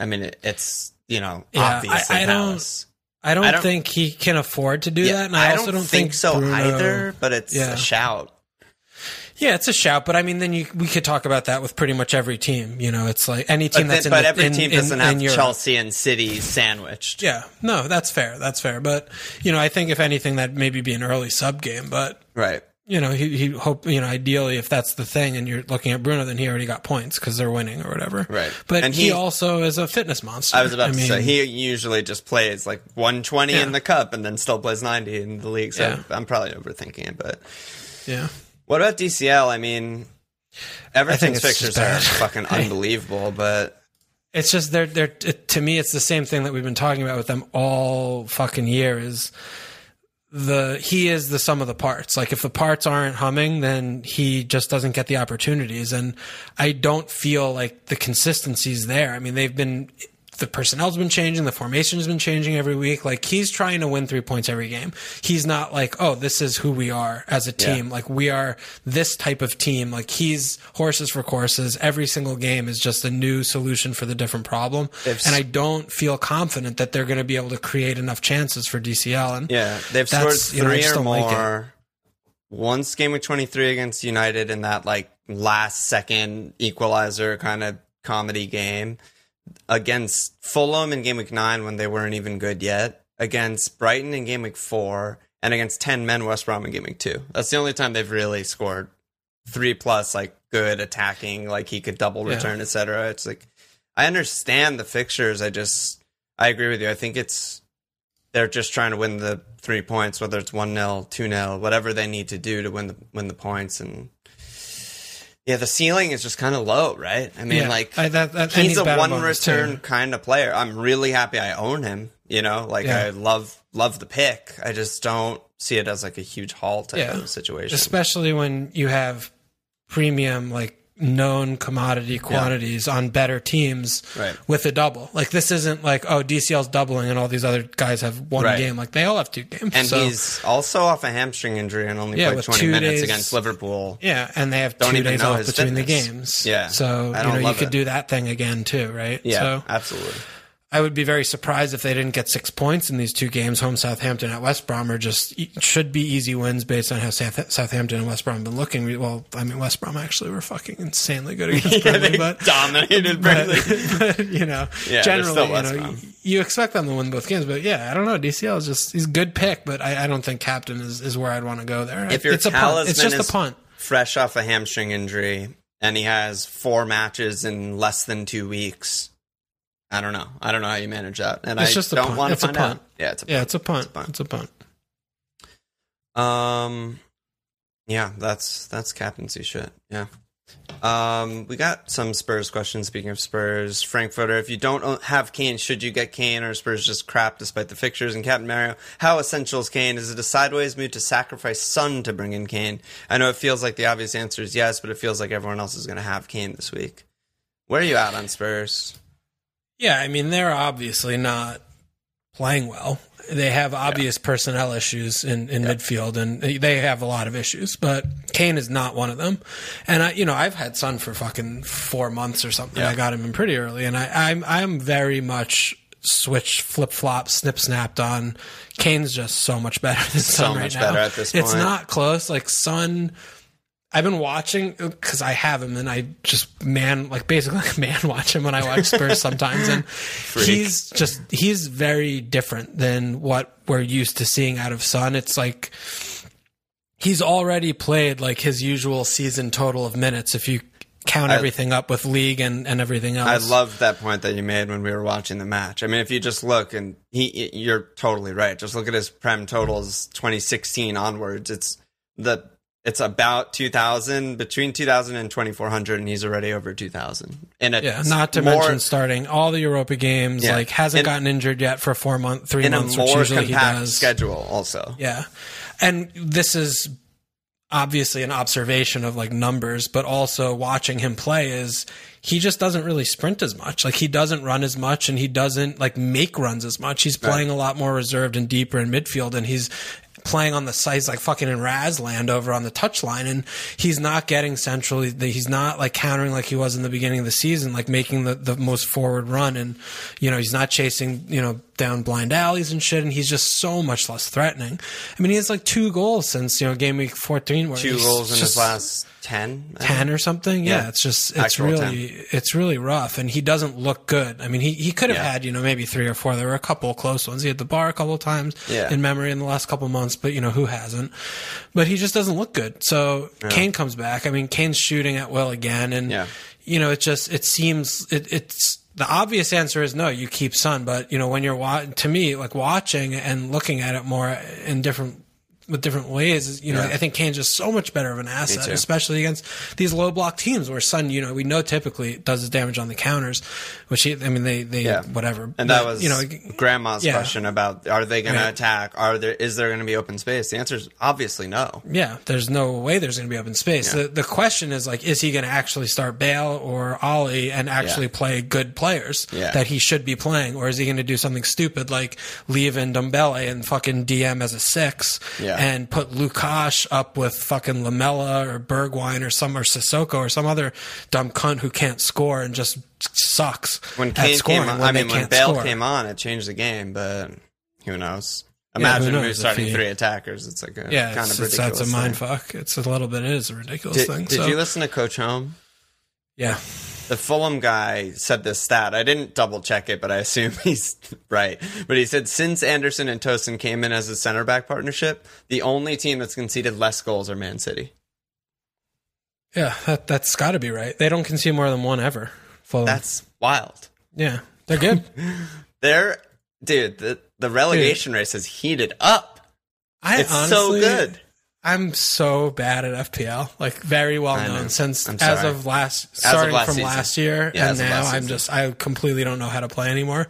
Speaker 1: I mean it, it's you know
Speaker 2: Yeah, I-
Speaker 1: obviously
Speaker 2: I don't-
Speaker 1: Palace.
Speaker 2: I don't,
Speaker 1: I don't-
Speaker 2: think he can afford to do
Speaker 1: Yeah,
Speaker 2: that, and I, also don't,
Speaker 1: think, so
Speaker 2: Bruno-
Speaker 1: either. But it's
Speaker 2: Yeah.
Speaker 1: a shout.
Speaker 2: Yeah, it's a shout, but I mean, then you we could talk about that with pretty much every team. You know, it's like any team
Speaker 1: But,
Speaker 2: that's
Speaker 1: then-
Speaker 2: in
Speaker 1: but
Speaker 2: the,
Speaker 1: every
Speaker 2: in,
Speaker 1: team
Speaker 2: in-
Speaker 1: doesn't
Speaker 2: in
Speaker 1: have
Speaker 2: Europe.
Speaker 1: Chelsea and City sandwiched.
Speaker 2: Yeah, no, that's fair. That's fair. But you know, I think if anything, that maybe be an early sub game. But
Speaker 1: Right.
Speaker 2: You know, he he hope you know ideally if that's the thing, and you're looking at Bruno, then he already got points because they're winning or whatever.
Speaker 1: Right.
Speaker 2: But
Speaker 1: And
Speaker 2: he,
Speaker 1: he-
Speaker 2: also is a fitness monster.
Speaker 1: I was about to
Speaker 2: mean,
Speaker 1: say he usually just plays like 120
Speaker 2: Yeah.
Speaker 1: in the cup and then still plays 90 in the league. So
Speaker 2: Yeah.
Speaker 1: I'm probably overthinking it. But
Speaker 2: yeah.
Speaker 1: what about DCL? I mean, everything's
Speaker 2: just
Speaker 1: fixtures are fucking unbelievable. But
Speaker 2: It's just they're they're it, to me it's the same thing that we've been talking about with them all fucking year is the he is the sum of the parts. Like if the parts aren't humming, then he just doesn't get the opportunities. And I don't feel like the consistency's there. I mean, they've been the personnel's been changing, the formation's been changing every week. Like he's trying to win three points every game. He's not like, oh, this is who we are as a team.
Speaker 1: Yeah.
Speaker 2: Like we are this type of team. Like he's horses for courses. Every single game is just a new solution for the different problem. And I don't feel confident that they're going to be able to create enough chances for DCL. And
Speaker 1: Yeah, they've scored
Speaker 2: you know,
Speaker 1: three or
Speaker 2: don't like
Speaker 1: more. Once game of 23 against United in that like last second equalizer kind of comedy game. Against Fulham in game week 9 when they weren't even good yet. Against Brighton in game week 4 and against 10 men West Brom in game week 2. That's the only time they've really scored three plus like good attacking like he could double
Speaker 2: Yeah.
Speaker 1: return etc. It's like I understand the fixtures. I just I agree with you. I think it's they're just trying to win the three points, whether it's one 0 two 0 whatever they need to do to win the win the points. And yeah, the ceiling is just kind of low, right? I mean,
Speaker 2: Yeah,
Speaker 1: like
Speaker 2: I- that- that-
Speaker 1: he's,
Speaker 2: he's
Speaker 1: a one return kind of player. I'm really happy I own him. You know, like
Speaker 2: Yeah.
Speaker 1: I love love the pick. I just don't see it as like a huge haul type
Speaker 2: Yeah.
Speaker 1: of situation.
Speaker 2: especially when you have premium like known commodity quantities on better teams
Speaker 1: Right.
Speaker 2: with a double. Like this isn't like oh DCL's doubling and all these other guys have one
Speaker 1: Right.
Speaker 2: game. Like they all have two games.
Speaker 1: and
Speaker 2: so,
Speaker 1: he's also off a hamstring injury and only
Speaker 2: Yeah,
Speaker 1: played 20 minutes
Speaker 2: days-
Speaker 1: against Liverpool.
Speaker 2: yeah, and they have
Speaker 1: Don't
Speaker 2: two
Speaker 1: even
Speaker 2: days
Speaker 1: know
Speaker 2: off between the games.
Speaker 1: Yeah.
Speaker 2: so you know you could
Speaker 1: it.
Speaker 2: do that thing again too, right?
Speaker 1: Yeah,
Speaker 2: So
Speaker 1: absolutely.
Speaker 2: I would be very surprised if they didn't get six points in these two games. Home Southampton at West Brom are just should be easy wins based on how South, Southampton and West Brom have been looking. We- Well, I mean West Brom actually were fucking insanely good against
Speaker 1: Yeah,
Speaker 2: Burnley,
Speaker 1: they
Speaker 2: but
Speaker 1: dominated Burnley.
Speaker 2: but, but, you know,
Speaker 1: Yeah,
Speaker 2: generally, you know, you, you expect them to win both games. But yeah, I don't know. DCL is just he's a good pick, but I, I don't think captain is, is where I'd want to go there.
Speaker 1: If your
Speaker 2: it's a punt, it's just
Speaker 1: is
Speaker 2: a punt.
Speaker 1: fresh off a hamstring injury and he has four matches in less than two weeks, I don't know. I don't know how you manage that, and
Speaker 2: It's
Speaker 1: I
Speaker 2: just a
Speaker 1: don't
Speaker 2: punt.
Speaker 1: want to
Speaker 2: It's a
Speaker 1: find
Speaker 2: punt.
Speaker 1: out. Yeah, it's a
Speaker 2: Yeah, it's a punt.
Speaker 1: punt.
Speaker 2: It's a punt.
Speaker 1: Um, yeah, that's that's captaincy shit. Yeah. Um, we got some Spurs questions. Speaking of Spurs, Frankfurter, if you don't have Kane, should you get Kane or Spurs just crap despite the fixtures? And Captain Mario, how essential is Kane? Is it a sideways move to sacrifice Son to bring in Kane? I know it feels like the obvious answer is yes, but it feels like everyone else is going to have Kane this week. Where are you at on Spurs?
Speaker 2: Yeah, I mean they're obviously not playing well. They have obvious personnel issues in, in midfield, and they have a lot of issues. But Kane is not one of them. And I, you know, I've had Son for fucking four months or something.
Speaker 1: Yeah.
Speaker 2: I got him in pretty early, and I, I'm I'm very much switch flip flop snip snapped on. Kane's just so much better than
Speaker 1: So
Speaker 2: right
Speaker 1: much
Speaker 2: now.
Speaker 1: better at this
Speaker 2: It's
Speaker 1: point.
Speaker 2: not close. Like Son. I've been watching uh, because I have him, and I just man like basically like man watch him when I watch Spurs sometimes, and he's just he's very different than what we're used to seeing out of Son. It's like he's already played like his usual season total of minutes if you count
Speaker 1: I-
Speaker 2: everything up with league and, and everything else.
Speaker 1: I love that point that you made when we were watching the match. I mean, if you just look and he, you're totally right. Just look at his prem totals 2016 onwards. It's the it's about 2000 between 2000 and 2400 and he's already over 2000. And it's
Speaker 2: yeah, not to
Speaker 1: more,
Speaker 2: mention starting all the Europa games.
Speaker 1: Yeah.
Speaker 2: Like hasn't
Speaker 1: In-
Speaker 2: gotten injured yet for four months three
Speaker 1: in a
Speaker 2: months, which
Speaker 1: more
Speaker 2: usually he
Speaker 1: compact
Speaker 2: does.
Speaker 1: schedule also.
Speaker 2: Yeah. And this is obviously an observation of like numbers, but also watching him play is he just doesn't really sprint as much. Like he doesn't run as much and he doesn't like make runs as much. He's playing a lot more reserved and deeper in midfield and he's playing on the sides like fucking in Razland over on the touchline and he's not getting central. He's not like countering like he was in the beginning of the season, like making the, the most forward run and, you know, he's not chasing, you know, down blind alleys and shit and he's just so much less threatening. I mean, he has like two goals since, you know, game week 14 where
Speaker 1: Two goals in his last 10. I
Speaker 2: 10 or something. Yeah,
Speaker 1: Yeah.
Speaker 2: it's just it's
Speaker 1: Actual
Speaker 2: really it's really rough and he doesn't look good. I mean, he he could have
Speaker 1: Yeah.
Speaker 2: had, you know, maybe 3 or 4. There were a couple of close ones. He had the bar a couple of times
Speaker 1: Yeah.
Speaker 2: in memory in the last couple of months, but you know, who hasn't? But he just doesn't look good. So, Kane comes back. I mean, Kane's shooting at will again and
Speaker 1: Yeah.
Speaker 2: you know, it just it seems it, it's the obvious answer is no, you keep Son, but you know, when you're wa- to me like watching and looking at it more in different with different ways. You know,
Speaker 1: Yeah.
Speaker 2: I think Kane's just so much better of an asset, especially against these low block teams where Son, you know, we know typically does his damage on the counters, which he, I mean, they, they,
Speaker 1: Yeah.
Speaker 2: whatever.
Speaker 1: And that
Speaker 2: But,
Speaker 1: was
Speaker 2: you know,
Speaker 1: grandma's
Speaker 2: yeah.
Speaker 1: question about are they going
Speaker 2: Right.
Speaker 1: to attack? Are there is there going to be open space? The answer is obviously no.
Speaker 2: Yeah, there's no way there's going to be open space. The, the question is like, is he going to actually start Bale or Ollie and actually play good players that he should be playing, or is he going to do something stupid like leave in Ndombele and fucking DM as a six
Speaker 1: Yeah.
Speaker 2: And put Lukash up with fucking Lamela or Bergwijn or some or Sissoko or some other dumb cunt who can't score and just sucks
Speaker 1: When Kane came on, I mean when Bale
Speaker 2: score.
Speaker 1: came on, it changed the game, but who knows? Imagine
Speaker 2: knows
Speaker 1: we starting
Speaker 2: he-
Speaker 1: three attackers. It's like a
Speaker 2: yeah,
Speaker 1: kind of
Speaker 2: it's,
Speaker 1: ridiculous.
Speaker 2: that's a mind fuck. It's a little bit. It is a ridiculous
Speaker 1: Did,
Speaker 2: thing.
Speaker 1: did
Speaker 2: so,
Speaker 1: you listen to Coach Home?
Speaker 2: Yeah,
Speaker 1: The Fulham guy said this stat. I didn't double check it, but I assume he's right. But he said since Andersen and Tosin came in as a center back partnership, the only team that's conceded less goals are Man City.
Speaker 2: Yeah, that, that's got to be right. They don't concede more than one ever. Fulham.
Speaker 1: That's wild.
Speaker 2: yeah, they're good.
Speaker 1: They're dude, the the relegation race has heated up.
Speaker 2: I
Speaker 1: It's
Speaker 2: honestly,
Speaker 1: so good.
Speaker 2: I'm so bad at FPL, like very well
Speaker 1: I know.
Speaker 2: known since
Speaker 1: I'm
Speaker 2: as
Speaker 1: sorry.
Speaker 2: of last, starting
Speaker 1: last
Speaker 2: from
Speaker 1: season.
Speaker 2: last year,
Speaker 1: Yeah,
Speaker 2: and now I'm just I completely don't know how to play anymore.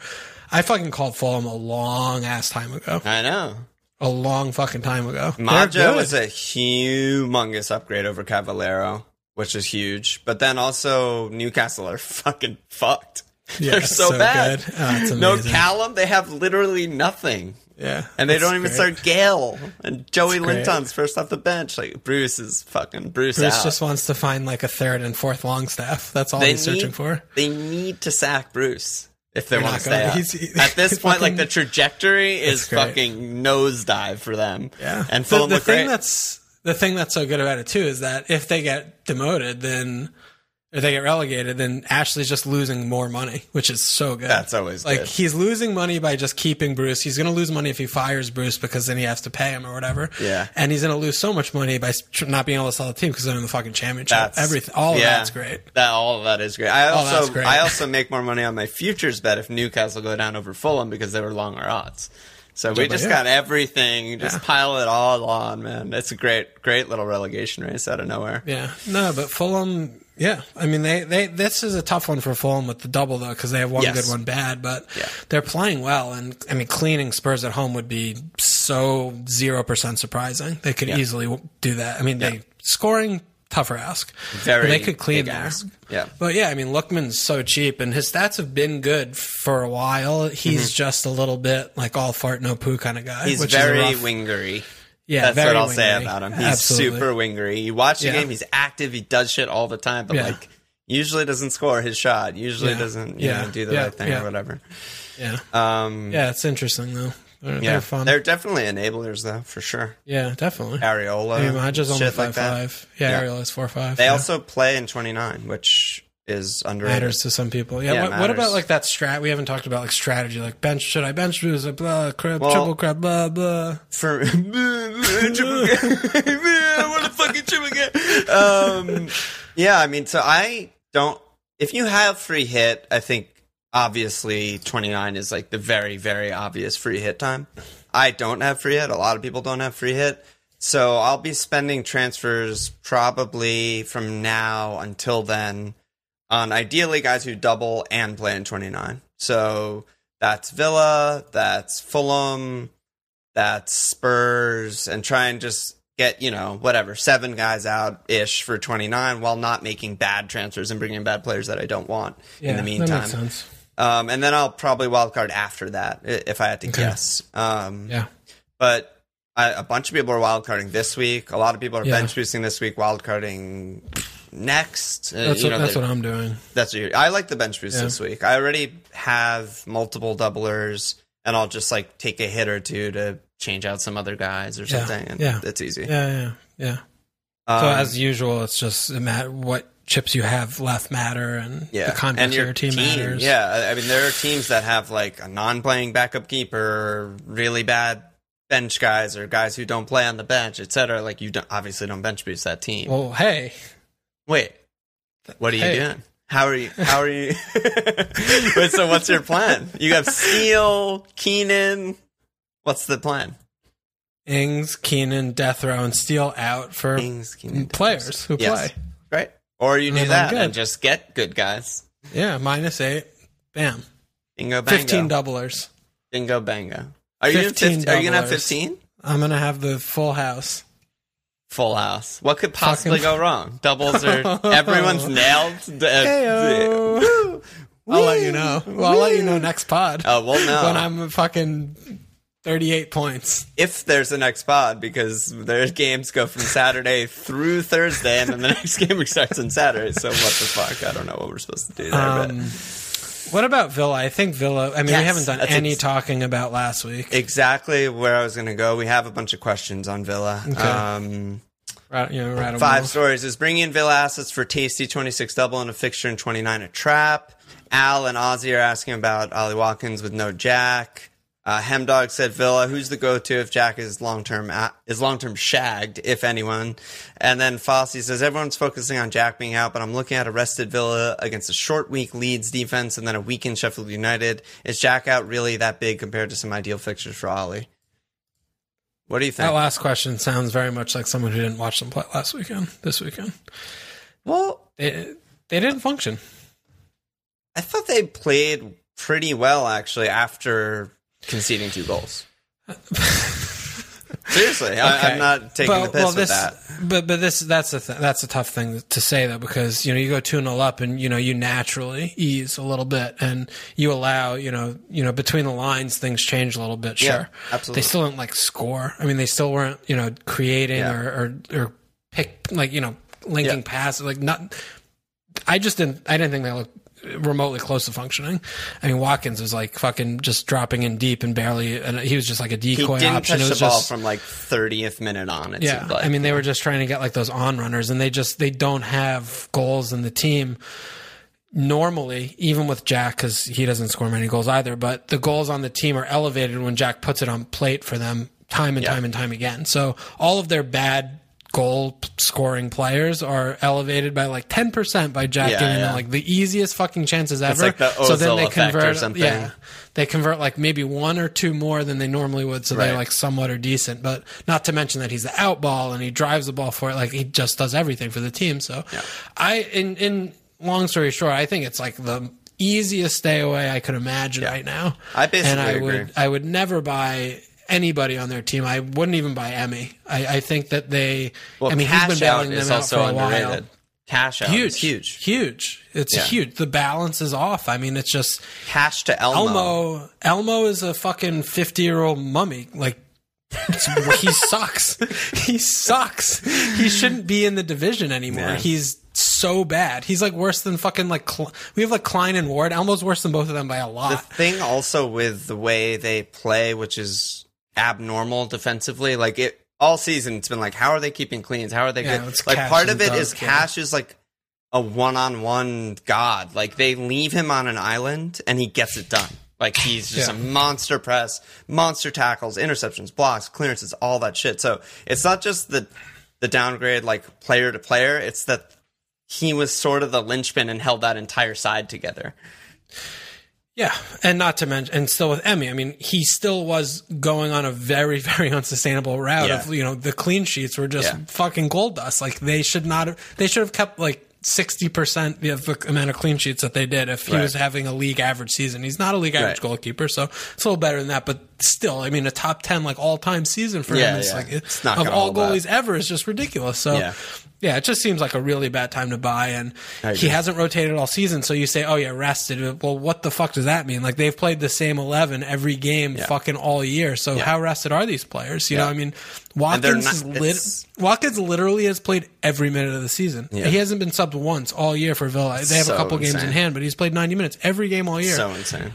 Speaker 2: I fucking called Fulham a long ass time ago,
Speaker 1: I know.
Speaker 2: a long fucking time ago. Good.
Speaker 1: was a humongous upgrade over Cavallero, which is huge. But then also Newcastle are fucking fucked.
Speaker 2: Yeah,
Speaker 1: They're so,
Speaker 2: so
Speaker 1: bad.
Speaker 2: Oh,
Speaker 1: no. Callum, they have literally nothing.
Speaker 2: Yeah,
Speaker 1: And they don't even
Speaker 2: great.
Speaker 1: start Gayle. And Joey. Linton's first off the bench. Like Bruce is fucking Bruce,
Speaker 2: Bruce
Speaker 1: out.
Speaker 2: just wants to find like a third and fourth Longstaff. That's all
Speaker 1: They
Speaker 2: he's searching
Speaker 1: need-
Speaker 2: for.
Speaker 1: They need to sack Bruce if they want to stay
Speaker 2: gonna-
Speaker 1: up.
Speaker 2: he-
Speaker 1: At this point, like the trajectory is fucking nosedive for them.
Speaker 2: Yeah,
Speaker 1: and
Speaker 2: the,
Speaker 1: Fulham
Speaker 2: the
Speaker 1: look
Speaker 2: thing
Speaker 1: great.
Speaker 2: that's the thing that's so good about it too is that if they get demoted, then if they get relegated, then Ashley's just losing more money, which is so good.
Speaker 1: That's always
Speaker 2: like
Speaker 1: good.
Speaker 2: he's losing money by just keeping Bruce. He's going to lose money if he fires Bruce because then he has to pay him or whatever.
Speaker 1: Yeah.
Speaker 2: and he's going to lose so much money by not being able to sell the team because they're in the fucking championship.
Speaker 1: That's
Speaker 2: Everything, all of
Speaker 1: yeah,
Speaker 2: that's great.
Speaker 1: That all of that is great. I also
Speaker 2: great.
Speaker 1: I also make more money on my futures bet if Newcastle go down over Fulham because they were longer odds. So we just
Speaker 2: yeah.
Speaker 1: got everything, just pile it all on, man. It's a great, great little relegation race out of nowhere.
Speaker 2: Yeah, no, but Fulham. Yeah, I mean they, they this is a tough one for Fulham with the double though because they have one
Speaker 1: Yes.
Speaker 2: good, one bad, but
Speaker 1: Yeah.
Speaker 2: they're playing well. And I mean, cleaning Spurs at home would be so zero percent surprising. They could easily do that. I mean, they scoring tougher ask.
Speaker 1: Very
Speaker 2: they could clean there.
Speaker 1: ask. Yeah.
Speaker 2: But yeah, I mean, Lookman's so cheap, and his stats have been good for a while. He's just a little bit like all fart no poo kind of guy.
Speaker 1: Mm-hmm. He's
Speaker 2: which
Speaker 1: very wingery.
Speaker 2: Yeah,
Speaker 1: That's
Speaker 2: very
Speaker 1: what I'll say about him. He's
Speaker 2: Absolutely.
Speaker 1: super wingery. You watch the
Speaker 2: Yeah.
Speaker 1: game, he's active, he does shit all the time, but
Speaker 2: Yeah.
Speaker 1: like usually doesn't score his shot. Usually
Speaker 2: Yeah.
Speaker 1: doesn't you
Speaker 2: Yeah.
Speaker 1: know, do the right thing or whatever.
Speaker 2: Yeah,
Speaker 1: Um
Speaker 2: yeah, it's interesting though. They're,
Speaker 1: yeah.
Speaker 2: they're fun.
Speaker 1: They're definitely enablers though, for sure.
Speaker 2: yeah, definitely.
Speaker 1: Areola.
Speaker 2: I mean, Maja's only
Speaker 1: shit like
Speaker 2: five
Speaker 1: that.
Speaker 2: five. Yeah,
Speaker 1: Yeah.
Speaker 2: Ariel is four five.
Speaker 1: They also play in 29, which is underrated.
Speaker 2: matters to some people. Yeah.
Speaker 1: Yeah,
Speaker 2: what, what about like that strat? We haven't talked about like strategy, like bench. Should I bench Bruce? Blah, crab,
Speaker 1: Well-
Speaker 2: triple crab, blah blah.
Speaker 1: For triple I want to fucking triple get. Um, yeah, I mean, so I don't. If you have free hit, I think obviously 29 is like the very, very obvious free hit time. I don't have free hit. A lot of people don't have free hit. So I'll be spending transfers probably from now until then on ideally guys who double and play in 29. So that's Villa, that's Fulham, that's Spurs, and try and just get, you know, whatever, seven guys out ish for 29 while not making bad transfers and bringing in bad players that I don't want
Speaker 2: Yeah,
Speaker 1: in the
Speaker 2: that
Speaker 1: meantime.
Speaker 2: makes sense.
Speaker 1: Um, and then I'll probably wildcard after that if I had to
Speaker 2: Okay.
Speaker 1: guess. Um,
Speaker 2: Yeah,
Speaker 1: but I, a bunch of people are wildcarding this week. A lot of people are
Speaker 2: Yeah.
Speaker 1: bench boosting this week, wildcarding next. Uh,
Speaker 2: that's
Speaker 1: you
Speaker 2: what,
Speaker 1: know,
Speaker 2: that's what I'm doing.
Speaker 1: that's what I like the bench boost
Speaker 2: Yeah.
Speaker 1: this week. I already have multiple doublers, and I'll just like take a hit or two to change out some other guys or
Speaker 2: Yeah.
Speaker 1: something. And
Speaker 2: Yeah.
Speaker 1: it's easy.
Speaker 2: Yeah, yeah, yeah.
Speaker 1: Um,
Speaker 2: So as usual, it's just a matter what chips you have left matter, and
Speaker 1: yeah,
Speaker 2: the context
Speaker 1: and
Speaker 2: of your team, matters.
Speaker 1: Yeah, I- I mean there are teams that have like a non-playing backup keeper, really bad bench guys, or guys who don't play on the bench, etc. Like you don't, obviously don't bench boost that team.
Speaker 2: Well, hey,
Speaker 1: Wait, what are you
Speaker 2: Hey.
Speaker 1: doing? How are you? How are you? Wait, so what's your plan? You have Steele, Keenan. What's the plan?
Speaker 2: Ings, Keenan, Death Row, and Steele out for
Speaker 1: Ings, Keenan,
Speaker 2: players who
Speaker 1: Yes.
Speaker 2: play.
Speaker 1: Right. Or you do
Speaker 2: And
Speaker 1: that and just get good guys.
Speaker 2: Yeah, minus eight. Bam.
Speaker 1: Bingo bango.
Speaker 2: Fifteen doublers.
Speaker 1: Bingo bango. Are you, doing
Speaker 2: 15
Speaker 1: 15 are you gonna have 15?
Speaker 2: I'm gonna have the full house.
Speaker 1: Full house. What could possibly
Speaker 2: Fucking-
Speaker 1: go wrong? Doubles are everyone's nailed. Uh,
Speaker 2: Heyo.
Speaker 1: woo.
Speaker 2: I'll let you know. Well, I'll let you know next pod.
Speaker 1: Oh, well, no.
Speaker 2: when I'm fucking 38 points.
Speaker 1: if there's a next pod, because their games go from Saturday through Thursday, and then the next game starts on Saturday. So what the fuck? I don't know what we're supposed to do there.
Speaker 2: Um, what about Villa? I think Villa. I mean,
Speaker 1: Yes,
Speaker 2: we haven't done any
Speaker 1: ex-
Speaker 2: talking about last week.
Speaker 1: exactly where I was going to go. We have a bunch of questions on Villa. Um,
Speaker 2: Right, you know, right
Speaker 1: Five stories is bringing in Villa assets for tasty 26 double and a fixture and 29 a trap. Al and Ozzy are asking about Ollie Watkins with no Jack. Uh, Hemdog said Villa, who's the go-to if Jack is long-term a- is long-term shagged, if anyone. And then Fossey says everyone's focusing on Jack being out, but I'm looking at a rested Villa against a short week Leeds defense and then a weakened Sheffield United. Is Jack out really that big compared to some ideal fixtures for Ollie? What do you think?
Speaker 2: That last question sounds very much like someone who didn't watch them play last weekend. This weekend,
Speaker 1: well,
Speaker 2: they they didn't function.
Speaker 1: I thought they played pretty well actually after conceding two goals. Seriously, I,
Speaker 2: Okay.
Speaker 1: I'm not taking
Speaker 2: But-
Speaker 1: the piss
Speaker 2: well,
Speaker 1: with
Speaker 2: this,
Speaker 1: that.
Speaker 2: But but this that's a th- that's a tough thing to say though because you know you go two 0 up and you know you naturally ease a little bit and you allow you know you know between the lines things change a little bit.
Speaker 1: Yeah,
Speaker 2: Sure,
Speaker 1: absolutely.
Speaker 2: They still didn't like score. I mean, they still weren't you know creating
Speaker 1: Yeah.
Speaker 2: or, or or pick like you know linking
Speaker 1: Yeah.
Speaker 2: passes like not. I just didn't. I didn't think they looked remotely close to functioning. I mean, Watkins was like fucking just dropping in deep and barely, and he was just like a decoy He
Speaker 1: didn't
Speaker 2: option.
Speaker 1: touch
Speaker 2: it
Speaker 1: the ball
Speaker 2: just,
Speaker 1: from like 30th minute on.
Speaker 2: Yeah,
Speaker 1: like.
Speaker 2: I mean, they were just trying to get like those on runners, and they just they don't have goals in the team. Normally, even with Jack, because he doesn't score many goals either, but the goals on the team are elevated when Jack puts it on plate for them time and
Speaker 1: Yeah.
Speaker 2: time and time again. So all of their bad goal scoring players are elevated by like 10% by Jack
Speaker 1: Yeah,
Speaker 2: giving
Speaker 1: yeah.
Speaker 2: like the easiest fucking chances ever.
Speaker 1: like the
Speaker 2: so then they convert. Yeah. They convert like maybe one or two more than they normally would, so
Speaker 1: Right.
Speaker 2: they're like somewhat are decent. But not to mention that he's the out ball and he drives the ball for it. Like he just does everything for the team. So yeah. I, in in long story short, I think it's like the easiest stay away I could imagine right now.
Speaker 1: I basically
Speaker 2: and I
Speaker 1: agree.
Speaker 2: would I would never buy anybody on their team. I wouldn't even buy Emmy. I, I think that they.
Speaker 1: well,
Speaker 2: I mean, he's
Speaker 1: cash
Speaker 2: been bailing them out
Speaker 1: also
Speaker 2: for a while
Speaker 1: underrated. Cash out
Speaker 2: huge,
Speaker 1: is huge.
Speaker 2: huge. It's
Speaker 1: Yeah.
Speaker 2: huge. The balance is off. I mean, it's just
Speaker 1: Cash to Elmo.
Speaker 2: Elmo. Elmo is a fucking fifty-year-old mummy. Like he sucks. He sucks. He shouldn't be in the division anymore.
Speaker 1: Yeah.
Speaker 2: He's so bad. He's like worse than fucking like Cl- we have like Klein and Ward. Elmo's worse than both of them by a lot.
Speaker 1: The thing also with the way they play, which is abnormal defensively, like it all season, it's been like, how are they keeping cleans? How are they
Speaker 2: Yeah,
Speaker 1: good? Like part of it is. Cash is like a one-on-one god. Like they leave him on an island and he gets it done. Like he's just
Speaker 2: Yeah.
Speaker 1: a monster press, monster tackles, interceptions, blocks, clearances, all that shit. So it's not just the the downgrade like player to player. It's that he was sort of the linchpin and held that entire side together.
Speaker 2: Yeah, and not to mention, and still with Emmy, I mean, he still was going on a very, very unsustainable route
Speaker 1: Yeah.
Speaker 2: of you know the clean sheets were just
Speaker 1: Yeah.
Speaker 2: fucking gold dust. Like they should not have, they should have kept like sixty percent of the amount of clean sheets that they did if he
Speaker 1: Right.
Speaker 2: was having a league average season. He's not a league average
Speaker 1: Right.
Speaker 2: goalkeeper, so it's a little better than that. But still, I mean, a top ten like all time season for
Speaker 1: Yeah,
Speaker 2: him is
Speaker 1: yeah.
Speaker 2: like
Speaker 1: It's not
Speaker 2: of all
Speaker 1: up.
Speaker 2: goalies ever is just ridiculous. So.
Speaker 1: Yeah.
Speaker 2: Yeah, it just seems like a really bad time to buy, and he hasn't rotated all season. So you say, "Oh yeah, rested." Well, what the fuck does that mean? Like they've played the same eleven every game, fucking all year. So how rested are these players? You know, I mean, Watkins
Speaker 1: not-
Speaker 2: lit- Watkins literally has played every minute of the season.
Speaker 1: Yeah.
Speaker 2: He hasn't been subbed once all year for Villa. They have
Speaker 1: So
Speaker 2: a couple games in hand, but he's played ninety minutes every game all year
Speaker 1: So insane.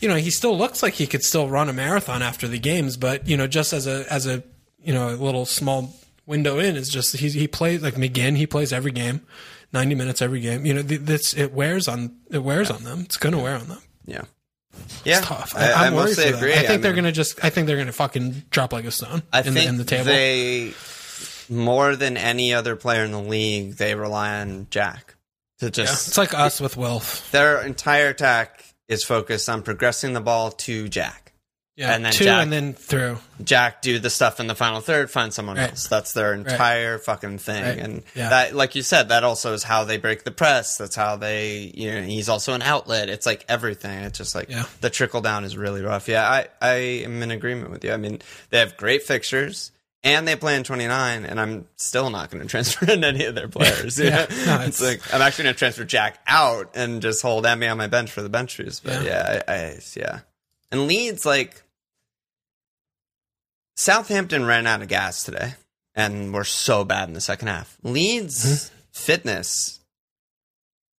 Speaker 2: You know, he still looks like he could still run a marathon after the games, but you know, just as a as a you know a little small window in is just he he plays like McGinn. He plays every game, ninety minutes every game. You know, this it wears on it wears on them. It's gonna wear on them.
Speaker 1: Yeah. Yeah.
Speaker 2: Tough.
Speaker 1: I,
Speaker 2: I,
Speaker 1: I
Speaker 2: am worried
Speaker 1: mostly
Speaker 2: for them.
Speaker 1: agree.
Speaker 2: I think they're gonna just. I think they're gonna fucking drop like a stone
Speaker 1: I
Speaker 2: in,
Speaker 1: think
Speaker 2: the, in the table.
Speaker 1: they more than any other player in the league, they rely on Jack to
Speaker 2: Yeah.
Speaker 1: just
Speaker 2: It's like us with Wilf.
Speaker 1: their entire attack is focused on progressing the ball to Jack.
Speaker 2: Yeah,
Speaker 1: and then
Speaker 2: two
Speaker 1: Jack,
Speaker 2: and then through.
Speaker 1: Jack do the stuff in the final third, find someone
Speaker 2: Right.
Speaker 1: else. That's their entire fucking thing.
Speaker 2: Right.
Speaker 1: And
Speaker 2: Yeah.
Speaker 1: that, like you said, that also is how they break the press. That's how they, you know, he's also an outlet. It's like everything. It's just like
Speaker 2: Yeah.
Speaker 1: the trickle down is really rough. Yeah, I, I am in agreement with you. I mean, they have great fixtures. And they play in 29, and I'm still not going to transfer in any of their players.
Speaker 2: Yeah. No,
Speaker 1: it's,
Speaker 2: it's-
Speaker 1: like I'm actually going to transfer Jack out and just hold Emmy on my bench for the bench boost. But yeah, I, I, yeah. And Leeds, like Southampton ran out of gas today and were so bad in the second half. Leeds
Speaker 2: Mm-hmm.
Speaker 1: fitness,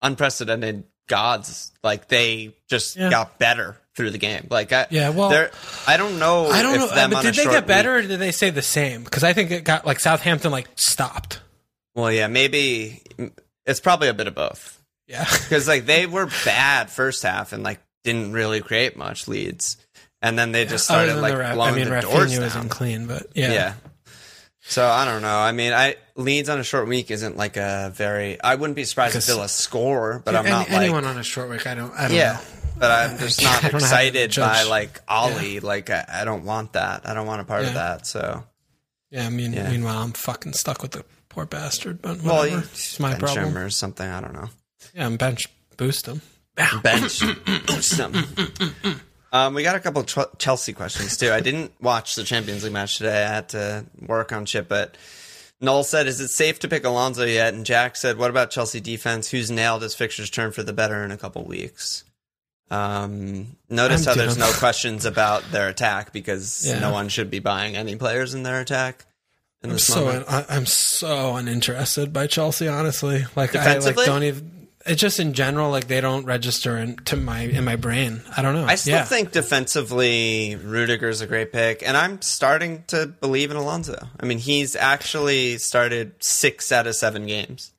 Speaker 1: unprecedented gods. Like they just
Speaker 2: Yeah.
Speaker 1: got better through the game. Like I,
Speaker 2: Yeah, well-
Speaker 1: I don't know.
Speaker 2: I don't
Speaker 1: if
Speaker 2: know,
Speaker 1: them
Speaker 2: but did they get better
Speaker 1: week-
Speaker 2: or did they say the same? Because I think it got like Southampton like stopped.
Speaker 1: well, yeah, maybe it's probably a bit of both.
Speaker 2: Yeah,
Speaker 1: because like they were bad first half and like didn't really create much leads, and then they just started like
Speaker 2: the
Speaker 1: blowing
Speaker 2: I mean,
Speaker 1: the doors
Speaker 2: Raphinha
Speaker 1: down.
Speaker 2: isn't clean, but yeah,
Speaker 1: yeah. So I don't know. I mean, I Leeds on a short week isn't like a very. I wouldn't be surprised if Villa score, but I'm
Speaker 2: Any-
Speaker 1: not like
Speaker 2: anyone on a short week. I don't. I don't
Speaker 1: yeah.
Speaker 2: know.
Speaker 1: But I'm just not
Speaker 2: don't know how to
Speaker 1: excited by like Ollie. Like I, I don't want that. I don't want a part of that. So
Speaker 2: Yeah, I mean,
Speaker 1: Yeah.
Speaker 2: meanwhile, I'm fucking stuck with the poor bastard. But
Speaker 1: well,
Speaker 2: whatever,
Speaker 1: you
Speaker 2: it's my
Speaker 1: bench
Speaker 2: problem.
Speaker 1: him or something. I don't know.
Speaker 2: Yeah, I'm bench boost him.
Speaker 1: bench some. Um, we got a couple Ch- Chelsea questions too. I didn't watch the Champions League match today. I had to work on shit, but Noel said, "Is it safe to pick Alonso yet?" And Jack said, "What about Chelsea defense? Who's nailed his fixtures turn for the better in a couple weeks?" Um, notice
Speaker 2: I'm
Speaker 1: how there's no questions about their attack because
Speaker 2: Yeah.
Speaker 1: no one should be buying any players in their attack. In
Speaker 2: I'm
Speaker 1: this
Speaker 2: so
Speaker 1: moment.
Speaker 2: I, I'm so uninterested by Chelsea. Honestly, like I like don't even. It's just in general, like they don't register into my in my brain. I don't know.
Speaker 1: I still
Speaker 2: yeah.
Speaker 1: think defensively, Rudiger's a great pick, and I'm starting to believe in Alonso. I mean, he's actually started six out of seven games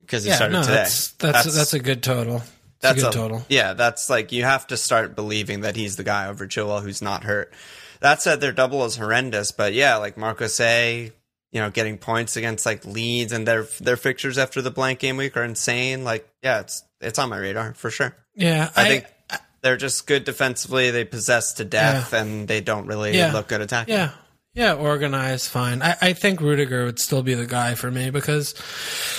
Speaker 1: because he
Speaker 2: yeah,
Speaker 1: started
Speaker 2: no,
Speaker 1: today.
Speaker 2: that's, that's that's a good total. That's, a good total.
Speaker 1: Yeah, that's like you have to start believing that he's the guy over Chilwell who's not hurt. That said, their double is horrendous, but yeah, like Marcos A, you know, getting points against like Leeds and their their fixtures after the blank game week are insane. Like, yeah, it's it's on my radar for sure.
Speaker 2: Yeah,
Speaker 1: I, think they're just good defensively. They possess to death,
Speaker 2: Yeah.
Speaker 1: and they don't really
Speaker 2: Yeah.
Speaker 1: look good attacking.
Speaker 2: Yeah. Yeah, organized, fine. I, I think Rudiger would still be the guy for me because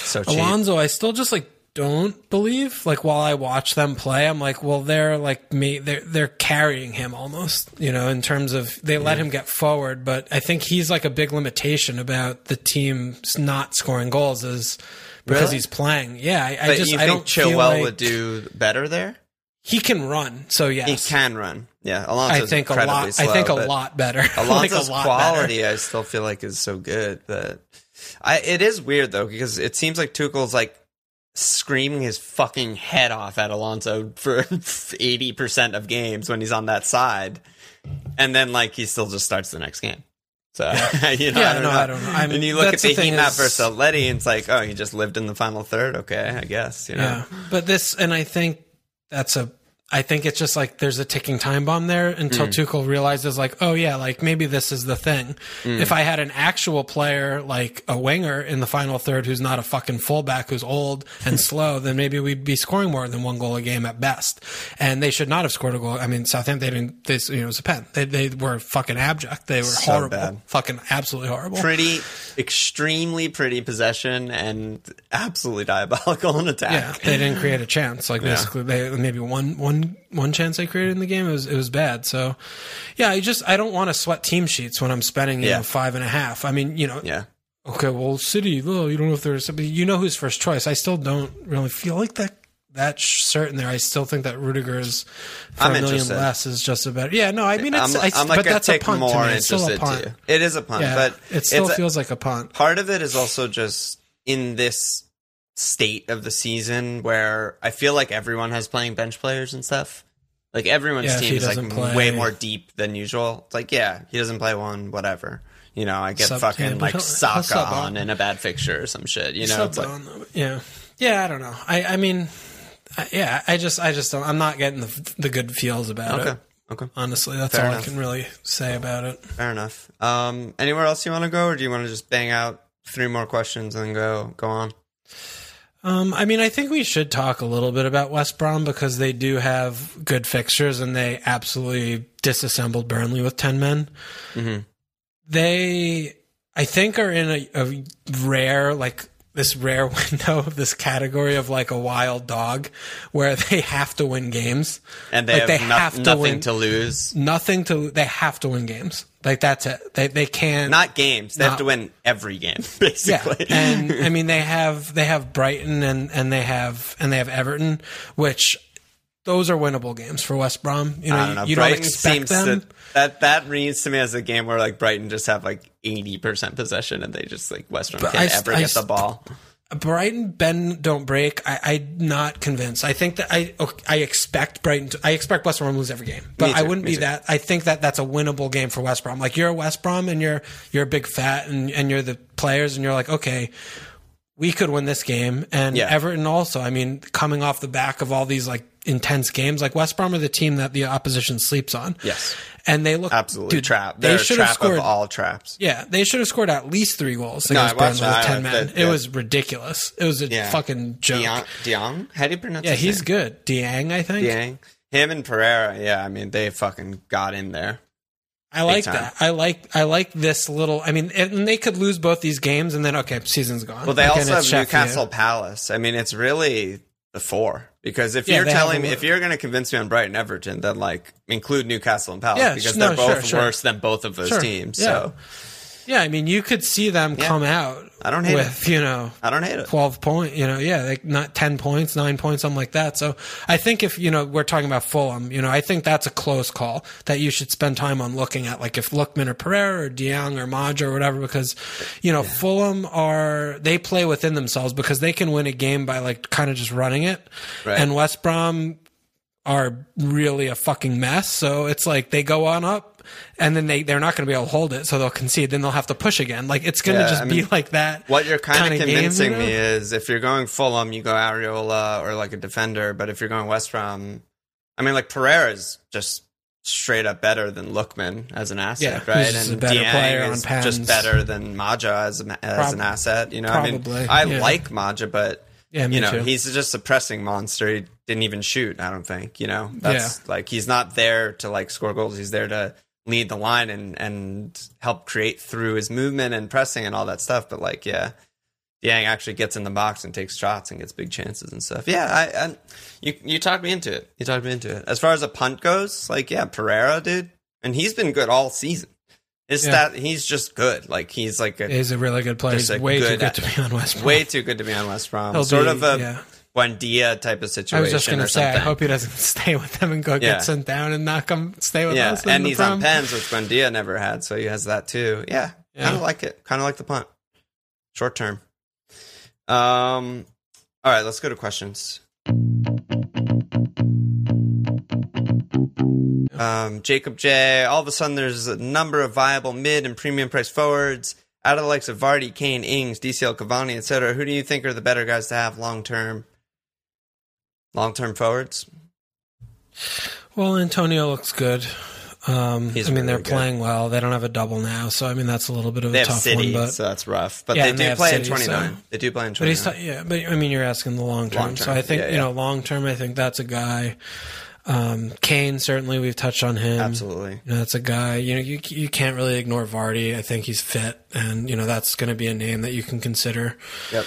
Speaker 1: So.
Speaker 2: Alonso, I still just like don't believe. Like while I watch them play, I'm like, well, they're like me. They're they're carrying him almost, you know, in terms of they let him get forward. But I think he's like a big limitation about the team's not scoring goals is because
Speaker 1: Really?
Speaker 2: he's playing. Yeah, I, I just
Speaker 1: you
Speaker 2: I don't feel
Speaker 1: Chilwell
Speaker 2: like
Speaker 1: would do better there?
Speaker 2: he can run. So yes,
Speaker 1: He can run. Yeah, Alonso's
Speaker 2: I think a lot.
Speaker 1: Slow,
Speaker 2: I think a lot better. like a
Speaker 1: Alonso's
Speaker 2: lot better.
Speaker 1: quality, I still feel like is so good, but I it is weird though because it seems like Tuchel's like screaming his fucking head off at Alonso for eighty percent of games when he's on that side, and then like he still just starts the next game. So you know,
Speaker 2: Yeah,
Speaker 1: I don't
Speaker 2: no,
Speaker 1: know.
Speaker 2: I don't know. I'm-
Speaker 1: and you look at the,
Speaker 2: the
Speaker 1: heat map
Speaker 2: is-
Speaker 1: versus Atleti, and it's like, oh, he just lived in the final third. Okay, I guess you know.
Speaker 2: Yeah, but this, and I think that's a. I think it's just like there's a ticking time bomb there until
Speaker 1: Mm.
Speaker 2: Tuchel realizes, like, oh yeah, like maybe this is the thing.
Speaker 1: Mm.
Speaker 2: If I had an actual player like a winger in the final third who's not a fucking fullback who's old and slow, then maybe we'd be scoring more than one goal a game at best. And they should not have scored a goal. I mean, Southampton they didn't. They, you know, it was a pen. They they were fucking abject. They were
Speaker 1: So
Speaker 2: horrible.
Speaker 1: bad.
Speaker 2: Fucking absolutely horrible.
Speaker 1: Pretty, extremely pretty possession and absolutely diabolical in attack.
Speaker 2: Yeah, they didn't create a chance. Like basically, they maybe one one one chance I created in the game. It was it was bad. So, yeah, I just I don't want to sweat team sheets when I'm spending you
Speaker 1: Yeah.
Speaker 2: know five and a half. I mean, you know,
Speaker 1: Yeah.
Speaker 2: okay, well, City, well, you don't know if there's somebody. You know who's first choice. I still don't really feel like that. That certain there, I still think that Rudiger is for
Speaker 1: I'm
Speaker 2: a million
Speaker 1: interested.
Speaker 2: less is just about. Yeah, no, I mean it's.
Speaker 1: I'm,
Speaker 2: I,
Speaker 1: I'm
Speaker 2: but
Speaker 1: like a
Speaker 2: that's a punt
Speaker 1: more
Speaker 2: to me. It's still a punt.
Speaker 1: It is a punt,
Speaker 2: Yeah,
Speaker 1: but
Speaker 2: it still
Speaker 1: it's a-
Speaker 2: feels like a punt.
Speaker 1: part of it is also just in this state of the season where I feel like everyone has playing bench players and stuff. Like everyone's
Speaker 2: Yeah,
Speaker 1: team is like
Speaker 2: play-
Speaker 1: way more deep than usual. It's like, yeah, he doesn't play one, whatever. You know, I get
Speaker 2: Sub-
Speaker 1: fucking
Speaker 2: yeah,
Speaker 1: like Saka on
Speaker 2: on.
Speaker 1: in a bad fixture or some shit. You know, like,
Speaker 2: on, yeah, yeah. I don't know. I, I mean, I, yeah. I just, I just don't. I'm not getting the the good feels about
Speaker 1: okay,
Speaker 2: it.
Speaker 1: okay, Okay.
Speaker 2: Honestly, that's
Speaker 1: Fair
Speaker 2: all
Speaker 1: enough.
Speaker 2: I can really say about it.
Speaker 1: fair enough. Um, anywhere else you want to go, or do you want to just bang out three more questions and then go go on?
Speaker 2: Um, I mean, I think we should talk a little bit about West Brom because they do have good fixtures and they absolutely disassembled Burnley with ten men.
Speaker 1: Mm-hmm.
Speaker 2: They, I think, are in a, a rare like this rare window of this category of like a wild dog where they have to win games
Speaker 1: and they
Speaker 2: Like,
Speaker 1: have,
Speaker 2: they
Speaker 1: no-
Speaker 2: have to
Speaker 1: nothing
Speaker 2: win.
Speaker 1: to lose.
Speaker 2: nothing to they have to win games like that's it they they can't
Speaker 1: Not games. They have to win every game, basically.
Speaker 2: yeah and i mean they have they have brighton and and they have and they have everton which those are winnable games for west brom you know,
Speaker 1: I don't know.
Speaker 2: you, you don't expect
Speaker 1: seems
Speaker 2: them
Speaker 1: to that that reads to me as a game where like Brighton just have like eighty percent possession and they just like West Brom can't
Speaker 2: I-
Speaker 1: ever
Speaker 2: I
Speaker 1: get the ball.
Speaker 2: Brighton Ben don't break. I, I'm not convinced. I think that I I expect Brighton. To, I expect West Brom to lose every game, but I wouldn't be
Speaker 1: too.
Speaker 2: that. I think that that's a winnable game for West Brom. Like you're a West Brom and you're you're a big fat and and you're the players and you're like okay. We could win this game, and
Speaker 1: Yeah.
Speaker 2: Everton also. I mean, coming off the back of all these like intense games, like West Brom are the team that the opposition sleeps on.
Speaker 1: Yes.
Speaker 2: and they look
Speaker 1: Absolutely
Speaker 2: dude,
Speaker 1: trap.
Speaker 2: They
Speaker 1: They're a
Speaker 2: should have scored
Speaker 1: all traps.
Speaker 2: yeah, they should have scored at least three goals
Speaker 1: No,
Speaker 2: against
Speaker 1: I watched
Speaker 2: Burnley with ten men.
Speaker 1: That-
Speaker 2: it was ridiculous. It was a
Speaker 1: Yeah.
Speaker 2: fucking joke.
Speaker 1: Diagne, Dion? How do you pronounce
Speaker 2: it?
Speaker 1: yeah,
Speaker 2: he's
Speaker 1: name?
Speaker 2: good. Diagne, I think.
Speaker 1: Diagne. Him and Pereira, yeah, I mean they fucking got in there.
Speaker 2: I like that. I like I like this little. I mean, and they could lose both these games, and then okay, season's gone.
Speaker 1: Well, they
Speaker 2: Like,
Speaker 1: also have. Newcastle Palace. I mean, it's really the four. Because if
Speaker 2: Yeah,
Speaker 1: you're telling me, if you're going to convince me on Brighton Everton, then like include Newcastle and Palace
Speaker 2: Yeah,
Speaker 1: because
Speaker 2: no,
Speaker 1: they're both
Speaker 2: sure, sure.
Speaker 1: worse than both of those
Speaker 2: Sure,
Speaker 1: teams.
Speaker 2: yeah.
Speaker 1: So
Speaker 2: Yeah, I mean, you could see them come out.
Speaker 1: I don't hate
Speaker 2: with you know
Speaker 1: I don't hate it.
Speaker 2: twelve point. You know, yeah, like not ten points, nine points, something like that. So I think if you know we're talking about Fulham, you know, I think that's a close call that you should spend time on looking at, like if Lookman or Pereira or Diagne or Maja or whatever, because you know Fulham are they play within themselves because they can win a game by like kind of just running it,
Speaker 1: Right.
Speaker 2: and West Brom are really a fucking mess. So it's like they go on up. And then they, they're not going to be able to hold it, so they'll concede. Then they'll have to push again. Like it's going to
Speaker 1: Yeah,
Speaker 2: just
Speaker 1: I
Speaker 2: be like that.
Speaker 1: What you're kind of
Speaker 2: game,
Speaker 1: convincing
Speaker 2: you know?
Speaker 1: me is if you're going Fulham, you go Areola or like a defender. But if you're going West Brom, I mean, like Pereira is just straight up better than Lookman as an asset,
Speaker 2: Yeah,
Speaker 1: right? and
Speaker 2: a better
Speaker 1: Diagne
Speaker 2: player on
Speaker 1: is just better than Maja as, an as
Speaker 2: Prob-
Speaker 1: an asset. You know, I mean, I
Speaker 2: yeah.
Speaker 1: like Maja, but
Speaker 2: Yeah,
Speaker 1: you know,
Speaker 2: too.
Speaker 1: he's just a pressing monster. He didn't even shoot. I don't think. You know, that's like he's not there to like score goals. He's there to lead the line and and help create through his movement and pressing and all that stuff. But like, yeah, Yang actually gets in the box and takes shots and gets big chances and stuff. Yeah, I, I you you talked me into it. You talked me into it. As far as a punt goes, like yeah, Pereira, dude, and he's been good all season. Is
Speaker 2: Yeah.
Speaker 1: stat, he's just good. Like he's like a
Speaker 2: He's a really good player. He's way too
Speaker 1: good-
Speaker 2: good to be on West Brom.
Speaker 1: way too good to be on West Brom.
Speaker 2: He'll
Speaker 1: sort
Speaker 2: be-
Speaker 1: of a
Speaker 2: yeah.
Speaker 1: Buendia type of situation.
Speaker 2: I was just
Speaker 1: going to
Speaker 2: say, I hope he doesn't stay with them and go
Speaker 1: Yeah.
Speaker 2: get sent down and not come stay with
Speaker 1: Yeah,
Speaker 2: us.
Speaker 1: and he's on pens, which Buendia never had, so he has that too. Yeah,
Speaker 2: Yeah.
Speaker 1: kind of like it. Kind of like the punt. Short term. Um. All right, let's go to questions. Um, Jacob J. All of a sudden, there's a number of viable mid and premium price forwards. Out of the likes of Vardy, Kane, Ings, DCL, Cavani, etc., who do you think are the better guys to have long term? Long term forwards.
Speaker 2: Well, Antonio looks good. Um, I mean, they're
Speaker 1: really good.
Speaker 2: playing well. They don't have a double now, so I mean that's a little bit of
Speaker 1: They
Speaker 2: a
Speaker 1: have
Speaker 2: tough
Speaker 1: City,
Speaker 2: one. But
Speaker 1: so that's rough. But
Speaker 2: Yeah,
Speaker 1: they do
Speaker 2: they
Speaker 1: play
Speaker 2: City,
Speaker 1: in 29.
Speaker 2: so-
Speaker 1: They do play in
Speaker 2: but
Speaker 1: 29.
Speaker 2: he's t- yeah. But I mean, you're asking the long term.
Speaker 1: Long
Speaker 2: So I think
Speaker 1: yeah,
Speaker 2: you know, long term, I think that's a guy. Um, Kane certainly we've touched on him.
Speaker 1: Absolutely.
Speaker 2: You know, that's a guy. You know, you you can't really ignore Vardy. I think he's fit, and you know that's going to be a name that you can consider.
Speaker 1: Yep.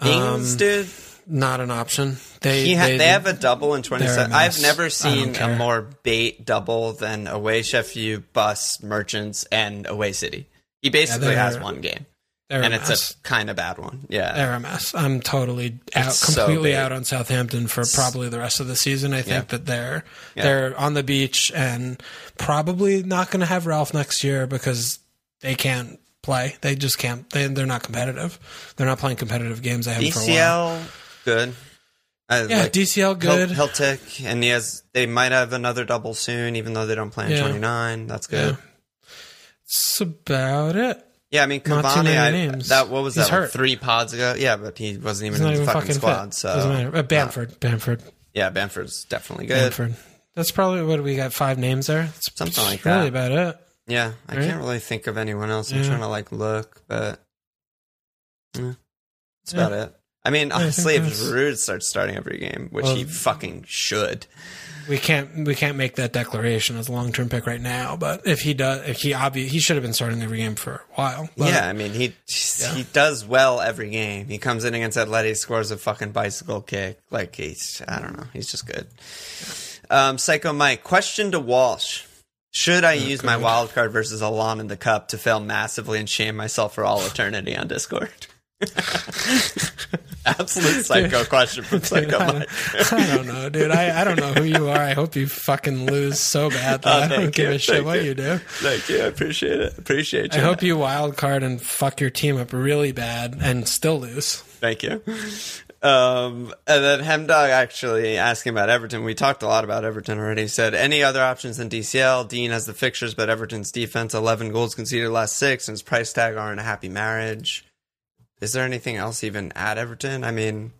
Speaker 2: Um,
Speaker 1: dude.
Speaker 2: Not an option. They
Speaker 1: He ha-
Speaker 2: they,
Speaker 1: they have a double in 27.
Speaker 2: they're a
Speaker 1: I've never seen a more bait double than away Sheffield, Bus, Merchants, and away City. He basically
Speaker 2: they're-
Speaker 1: has one game, and
Speaker 2: a
Speaker 1: it's
Speaker 2: mess.
Speaker 1: a kind of bad one. Yeah.
Speaker 2: They're a mess. I'm totally out,
Speaker 1: It's
Speaker 2: completely
Speaker 1: big.
Speaker 2: out on Southampton for probably the rest of the season. I think
Speaker 1: Yeah.
Speaker 2: that they're
Speaker 1: Yeah.
Speaker 2: they're on the beach and probably not going to have Ralph next year because they can't play. They just can't. They they're not competitive. They're not playing competitive games. They haven't for a while.
Speaker 1: Good. I
Speaker 2: Yeah,
Speaker 1: like-
Speaker 2: DCL good.
Speaker 1: He'll tick, and he has. They might have another double soon, even though they don't play in
Speaker 2: Yeah.
Speaker 1: 29. That's good.
Speaker 2: That's about it.
Speaker 1: Yeah, I mean Cavani. I,
Speaker 2: names.
Speaker 1: that what was
Speaker 2: He's
Speaker 1: that? like three pods ago. Yeah, but he wasn't even
Speaker 2: He's
Speaker 1: in the
Speaker 2: even
Speaker 1: fucking,
Speaker 2: fucking
Speaker 1: squad.
Speaker 2: fit.
Speaker 1: So
Speaker 2: Doesn't matter. Uh, Bamford, Bamford,
Speaker 1: yeah, Bamford's definitely good.
Speaker 2: Bamford. That's probably what we got. Five names there. It's
Speaker 1: Something like
Speaker 2: really
Speaker 1: that.
Speaker 2: about it.
Speaker 1: Yeah, I
Speaker 2: Right?
Speaker 1: can't really think of anyone else. I'm
Speaker 2: Yeah.
Speaker 1: trying to like look, but yeah, that's
Speaker 2: Yeah.
Speaker 1: about it. I mean, honestly, if
Speaker 2: that's-
Speaker 1: Giroud starts starting every game, which he fucking should,
Speaker 2: We can't we can't make that declaration as a long term pick right now. But if he does, if he obvi- he should have been starting every game for a while. But
Speaker 1: yeah, I mean, he he does well every game. He comes in against Atleti, scores a fucking bicycle kick. Like he's, I don't know, he's just good. Um, Psycho Mike, question to Walsh: Should I use my
Speaker 2: God.
Speaker 1: wild card versus Alon in the cup to fail massively and shame myself for all eternity on Discord? Absolute psycho question from Psycho
Speaker 2: I
Speaker 1: Mike.
Speaker 2: don't, I don't know, dude. I, I don't know who you are. I hope you fucking lose so bad that
Speaker 1: Oh,
Speaker 2: I don't
Speaker 1: thank
Speaker 2: give
Speaker 1: you,
Speaker 2: a shit
Speaker 1: thank
Speaker 2: what
Speaker 1: you.
Speaker 2: you do.
Speaker 1: Thank you, I appreciate it. Appreciate
Speaker 2: I
Speaker 1: you.
Speaker 2: hope you wild card and fuck your team up really bad and still lose.
Speaker 1: Thank you. Um, and then Hemdog actually asking about Everton. We talked a lot about Everton already. He said any other options than DCL. Digne has the fixtures, but Everton's defense, eleven goals conceded last six, and his price tag aren't a happy marriage. Is there anything else even at Everton? I mean,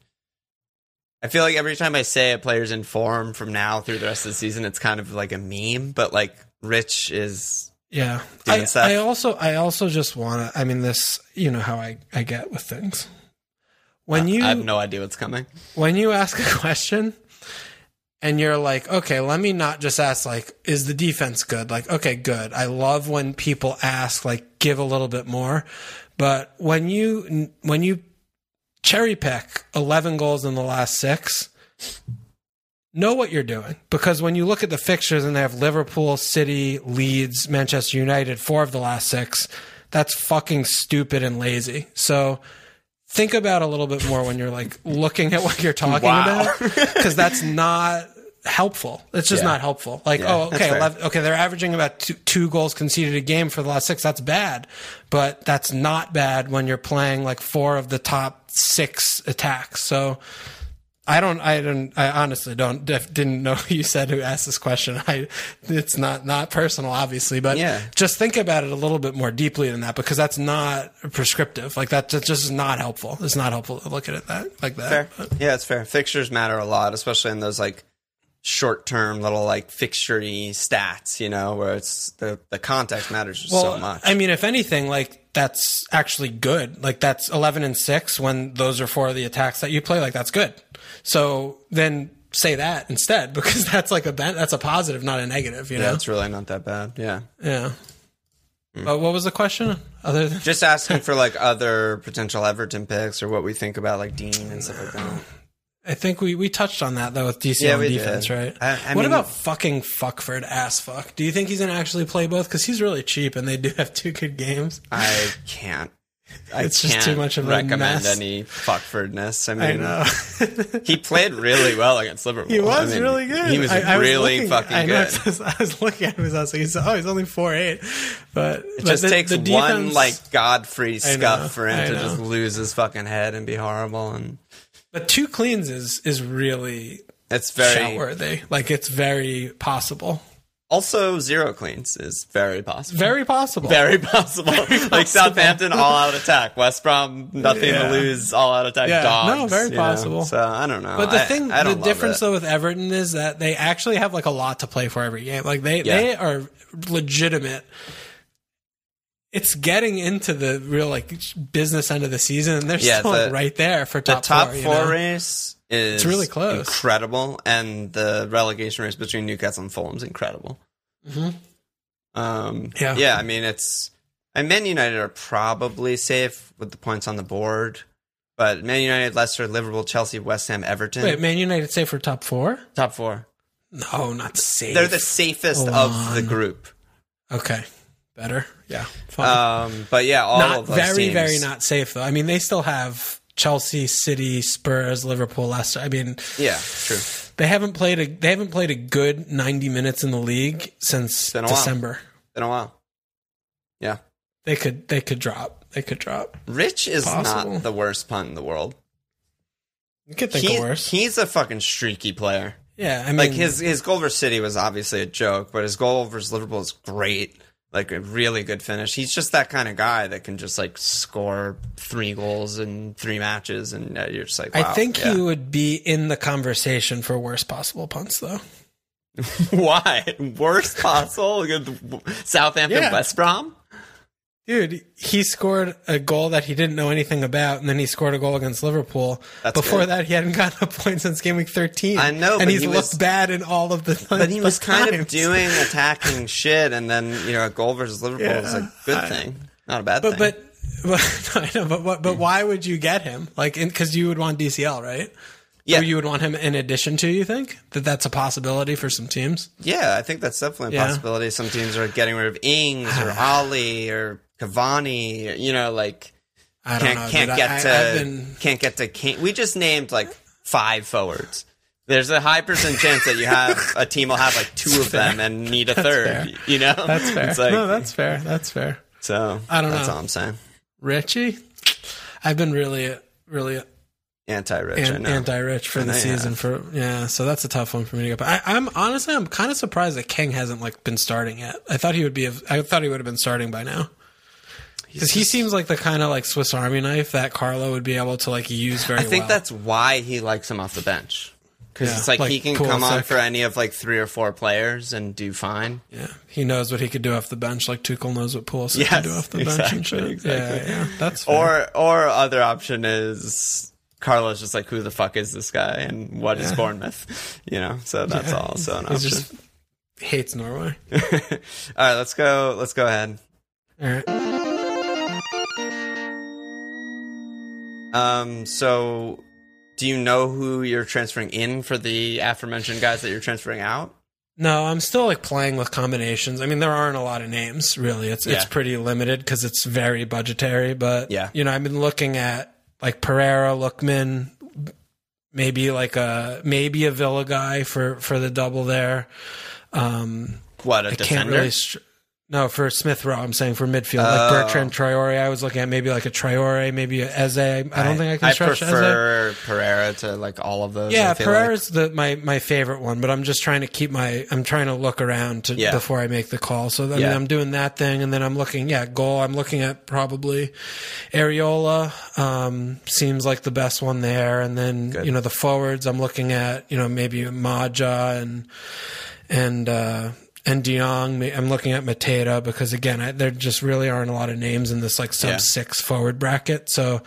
Speaker 1: I feel like every time I say a player's in form from now through the rest of the season, it's kind of like a meme. But like Rich is
Speaker 2: Yeah. I. I also I also just want to. I mean, this. You know how I I get with things. When you
Speaker 1: I have no idea what's coming.
Speaker 2: when you ask a question and you're like, okay, let me not just ask like, is the defense good? Like, okay, good. I love when people ask like, give a little bit more. But when you when you cherry pick 11 goals in the last six, know what you're doing because when you look at the fixtures and they have Liverpool, City, Leeds, Manchester United, four of the last six, that's fucking stupid and lazy. So think about a little bit more when you're like looking at what you're talking
Speaker 1: Wow.
Speaker 2: about because that's not helpful. It's just
Speaker 1: Yeah.
Speaker 2: not helpful. Like,
Speaker 1: Yeah,
Speaker 2: oh, okay, 11, okay, they're averaging about two, two goals conceded a game for the last six. That's bad, but that's not bad when you're playing like four of the top six attacks. So. I don't. I don't. I honestly don't. Didn't know who you said who asked this question. I. It's not not personal, obviously, but
Speaker 1: Yeah.
Speaker 2: just think about it a little bit more deeply than that because that's not prescriptive. Like that, that's just not helpful. It's not helpful to look at it that like that.
Speaker 1: Fair. Yeah, it's fair. Fixtures matter a lot, especially in those like short term little like fixturey stats, you know, where it's the the context matters just so much.
Speaker 2: I mean, if anything, like that's actually good. Like that's eleven and six when those are four of the attacks that you play. Like that's good. So then say that instead because that's like a that's a positive, not a negative. You
Speaker 1: yeah,
Speaker 2: know?
Speaker 1: it's really not that bad. Yeah.
Speaker 2: Yeah.
Speaker 1: Hmm.
Speaker 2: But what was the question? Other than
Speaker 1: Just asking for like other potential Everton picks or what we think about like Digne and stuff like that.
Speaker 2: I think we, we touched on that though with DCL
Speaker 1: Yeah, we
Speaker 2: defense,
Speaker 1: did.
Speaker 2: right?
Speaker 1: I- I
Speaker 2: what
Speaker 1: mean-
Speaker 2: about fucking Fuckford ass fuck? Do you think he's gonna actually play both? Because he's really cheap and they do have two good games.
Speaker 1: I can't. I
Speaker 2: It's just
Speaker 1: can't
Speaker 2: too much of a
Speaker 1: recommend
Speaker 2: mess.
Speaker 1: any fuckfordness. I mean, I
Speaker 2: know.
Speaker 1: he played really well against Liverpool.
Speaker 2: He was
Speaker 1: I mean,
Speaker 2: really good.
Speaker 1: He was
Speaker 2: I, I was
Speaker 1: really
Speaker 2: looking-
Speaker 1: fucking
Speaker 2: I know,
Speaker 1: good.
Speaker 2: I was looking at him. I was like, oh, he's only four eight, but
Speaker 1: It just takes one like Godfrey
Speaker 2: know,
Speaker 1: scuff for him to just lose his fucking head and be horrible, and
Speaker 2: But two cleans is is really
Speaker 1: it's very
Speaker 2: shout worthy. Like it's very possible,
Speaker 1: also zero cleans is very possible.
Speaker 2: very possible.
Speaker 1: Very possible. like Southampton, all out attack. West Brom, nothing
Speaker 2: Yeah.
Speaker 1: to lose, all out attack.
Speaker 2: Yeah.
Speaker 1: Dogs.
Speaker 2: No, very
Speaker 1: you know?
Speaker 2: possible.
Speaker 1: So I don't know.
Speaker 2: But the
Speaker 1: I-
Speaker 2: thing,
Speaker 1: I
Speaker 2: the difference
Speaker 1: it.
Speaker 2: though with Everton is that they actually have like a lot to play for every game. Like they,
Speaker 1: Yeah.
Speaker 2: they are legitimate. It's getting into the real like business end of the season, and they're
Speaker 1: Yeah,
Speaker 2: still
Speaker 1: the-
Speaker 2: right there for
Speaker 1: the
Speaker 2: top,
Speaker 1: top
Speaker 2: four. you know?
Speaker 1: race is
Speaker 2: really close.
Speaker 1: incredible, and the relegation race between Newcastle and Fulham's incredible.
Speaker 2: Mhm.
Speaker 1: Um,
Speaker 2: Yeah.
Speaker 1: yeah, I mean it's. And Man United are probably safe with the points on the board, but Man United, Leicester, Liverpool, Chelsea, West Ham, Everton,
Speaker 2: Wait, Man United safe for top four?
Speaker 1: top four.
Speaker 2: No, not safe.
Speaker 1: They're the safest
Speaker 2: Hold
Speaker 1: of the group.
Speaker 2: okay. Better, yeah. Fine.
Speaker 1: Um, but yeah, all
Speaker 2: not
Speaker 1: of those
Speaker 2: very,
Speaker 1: teams,
Speaker 2: very not safe though. I mean, they still have Chelsea, City, Spurs, Liverpool, Leicester. I mean,
Speaker 1: Yeah, true.
Speaker 2: they haven't played a they haven't played a good ninety minutes in the league since
Speaker 1: a while.
Speaker 2: December.
Speaker 1: Been a while. Yeah,
Speaker 2: They could they could drop. They could drop.
Speaker 1: Rich is
Speaker 2: Possible.
Speaker 1: not the worst punt in the world.
Speaker 2: You could think
Speaker 1: He-
Speaker 2: of worse.
Speaker 1: He's a fucking streaky player.
Speaker 2: yeah, I mean,
Speaker 1: Like his his goal versus City was obviously a joke, but his goal versus Liverpool is great. Like a really good finish. He's just that kind of guy that can just like score three goals in three matches, and uh, you're just like, wow,
Speaker 2: I think
Speaker 1: yeah.
Speaker 2: he would be in the conversation for worst possible punts though.
Speaker 1: Why worst possible? Southampton,
Speaker 2: Yeah.
Speaker 1: West Brom.
Speaker 2: Dude, he scored a goal that he didn't know anything about, and then he scored a goal against Liverpool.
Speaker 1: That's
Speaker 2: Before
Speaker 1: good.
Speaker 2: that, he hadn't gotten a point since game week 13.
Speaker 1: I know,
Speaker 2: and
Speaker 1: but
Speaker 2: he's
Speaker 1: he
Speaker 2: looked
Speaker 1: was-
Speaker 2: bad in all of the
Speaker 1: But he was kind of doing attacking shit, and then you know a goal versus Liverpool is a good
Speaker 2: I-
Speaker 1: thing, not a bad
Speaker 2: But
Speaker 1: thing.
Speaker 2: but, but I know, but what? But why would you get him? Like, because you would want DCL, right?
Speaker 1: Yeah.
Speaker 2: Or you would want him in addition to. You think that that's a possibility for some teams?
Speaker 1: yeah, I think that's definitely a
Speaker 2: Yeah.
Speaker 1: possibility. Some teams are getting rid of Ings or Ollie or Cavani. You know, like
Speaker 2: I don't
Speaker 1: can't
Speaker 2: know.
Speaker 1: can't get
Speaker 2: I,
Speaker 1: to
Speaker 2: been
Speaker 1: can't get to. King. We just named like five forwards. There's a high percent chance that you have a team will have like two of them and need a third.
Speaker 2: fair.
Speaker 1: You know,
Speaker 2: that's fair.
Speaker 1: It's like,
Speaker 2: no, that's fair. That's fair.
Speaker 1: so
Speaker 2: I don't
Speaker 1: that's
Speaker 2: know.
Speaker 1: That's all I'm saying.
Speaker 2: Richie, I've been really, really
Speaker 1: Anti-rich.
Speaker 2: An, anti-rich for the
Speaker 1: know
Speaker 2: season.
Speaker 1: have.
Speaker 2: For yeah, so that's a tough one for me to get. But I, I'm honestly, I'm kind of surprised that King hasn't like been starting yet. I thought he would be. I thought he would have been starting by now. Because he seems like the kind of like Swiss Army knife that Carlo would be able to like use very
Speaker 1: I think
Speaker 2: well.
Speaker 1: that's why he likes him off the bench. Because
Speaker 2: Yeah,
Speaker 1: it's like,
Speaker 2: like
Speaker 1: he can come on for any of like three or four players and do fine.
Speaker 2: yeah. He knows what he could do off the bench, like Tuchel knows what Pulisic
Speaker 1: Yes,
Speaker 2: can do off the bench and
Speaker 1: exactly,
Speaker 2: shit.
Speaker 1: exactly.
Speaker 2: Yeah, yeah, that's fair.
Speaker 1: Or or other option is Carlos just like who the fuck is this guy and what is
Speaker 2: Yeah.
Speaker 1: Bournemouth? You know, so that's
Speaker 2: Yeah.
Speaker 1: also an
Speaker 2: He
Speaker 1: option.
Speaker 2: just hates Norway.
Speaker 1: All right, let's go. Let's go ahead.
Speaker 2: All right.
Speaker 1: Um, so do you know who you're transferring in for the aforementioned guys that you're transferring out?
Speaker 2: No, I'm still like playing with combinations. I mean, there aren't a lot of names really. It's it's pretty limited because it's very budgetary. But
Speaker 1: Yeah.
Speaker 2: you know, I've been looking at like Pereira, Lookman, maybe like a maybe a Villa guy for for the double there. Um,
Speaker 1: What a
Speaker 2: I can't
Speaker 1: defender.
Speaker 2: really. Str- no, for Smith Rowe, I'm saying for midfield,
Speaker 1: Oh.
Speaker 2: like Bertrand Traore. I was looking at maybe like a Traore, maybe a Eze. I don't think I can stretch Eze.
Speaker 1: prefer Pereira to like all of those.
Speaker 2: Yeah,
Speaker 1: I feel like.
Speaker 2: Pereira's the my my favorite one, but I'm just trying to keep my I'm trying to look around to
Speaker 1: Yeah.
Speaker 2: before I make the call. So I mean,
Speaker 1: Yeah.
Speaker 2: I'm doing that thing, and then I'm looking. Yeah, goal. I'm looking at probably Areola. Um, seems like the best one there, and then you know the forwards. I'm looking at you know maybe Maja and and uh, and De Jong. I'm looking at Mateta because again, I, there just really aren't a lot of names in this like sub
Speaker 1: Yeah.
Speaker 2: six forward bracket. So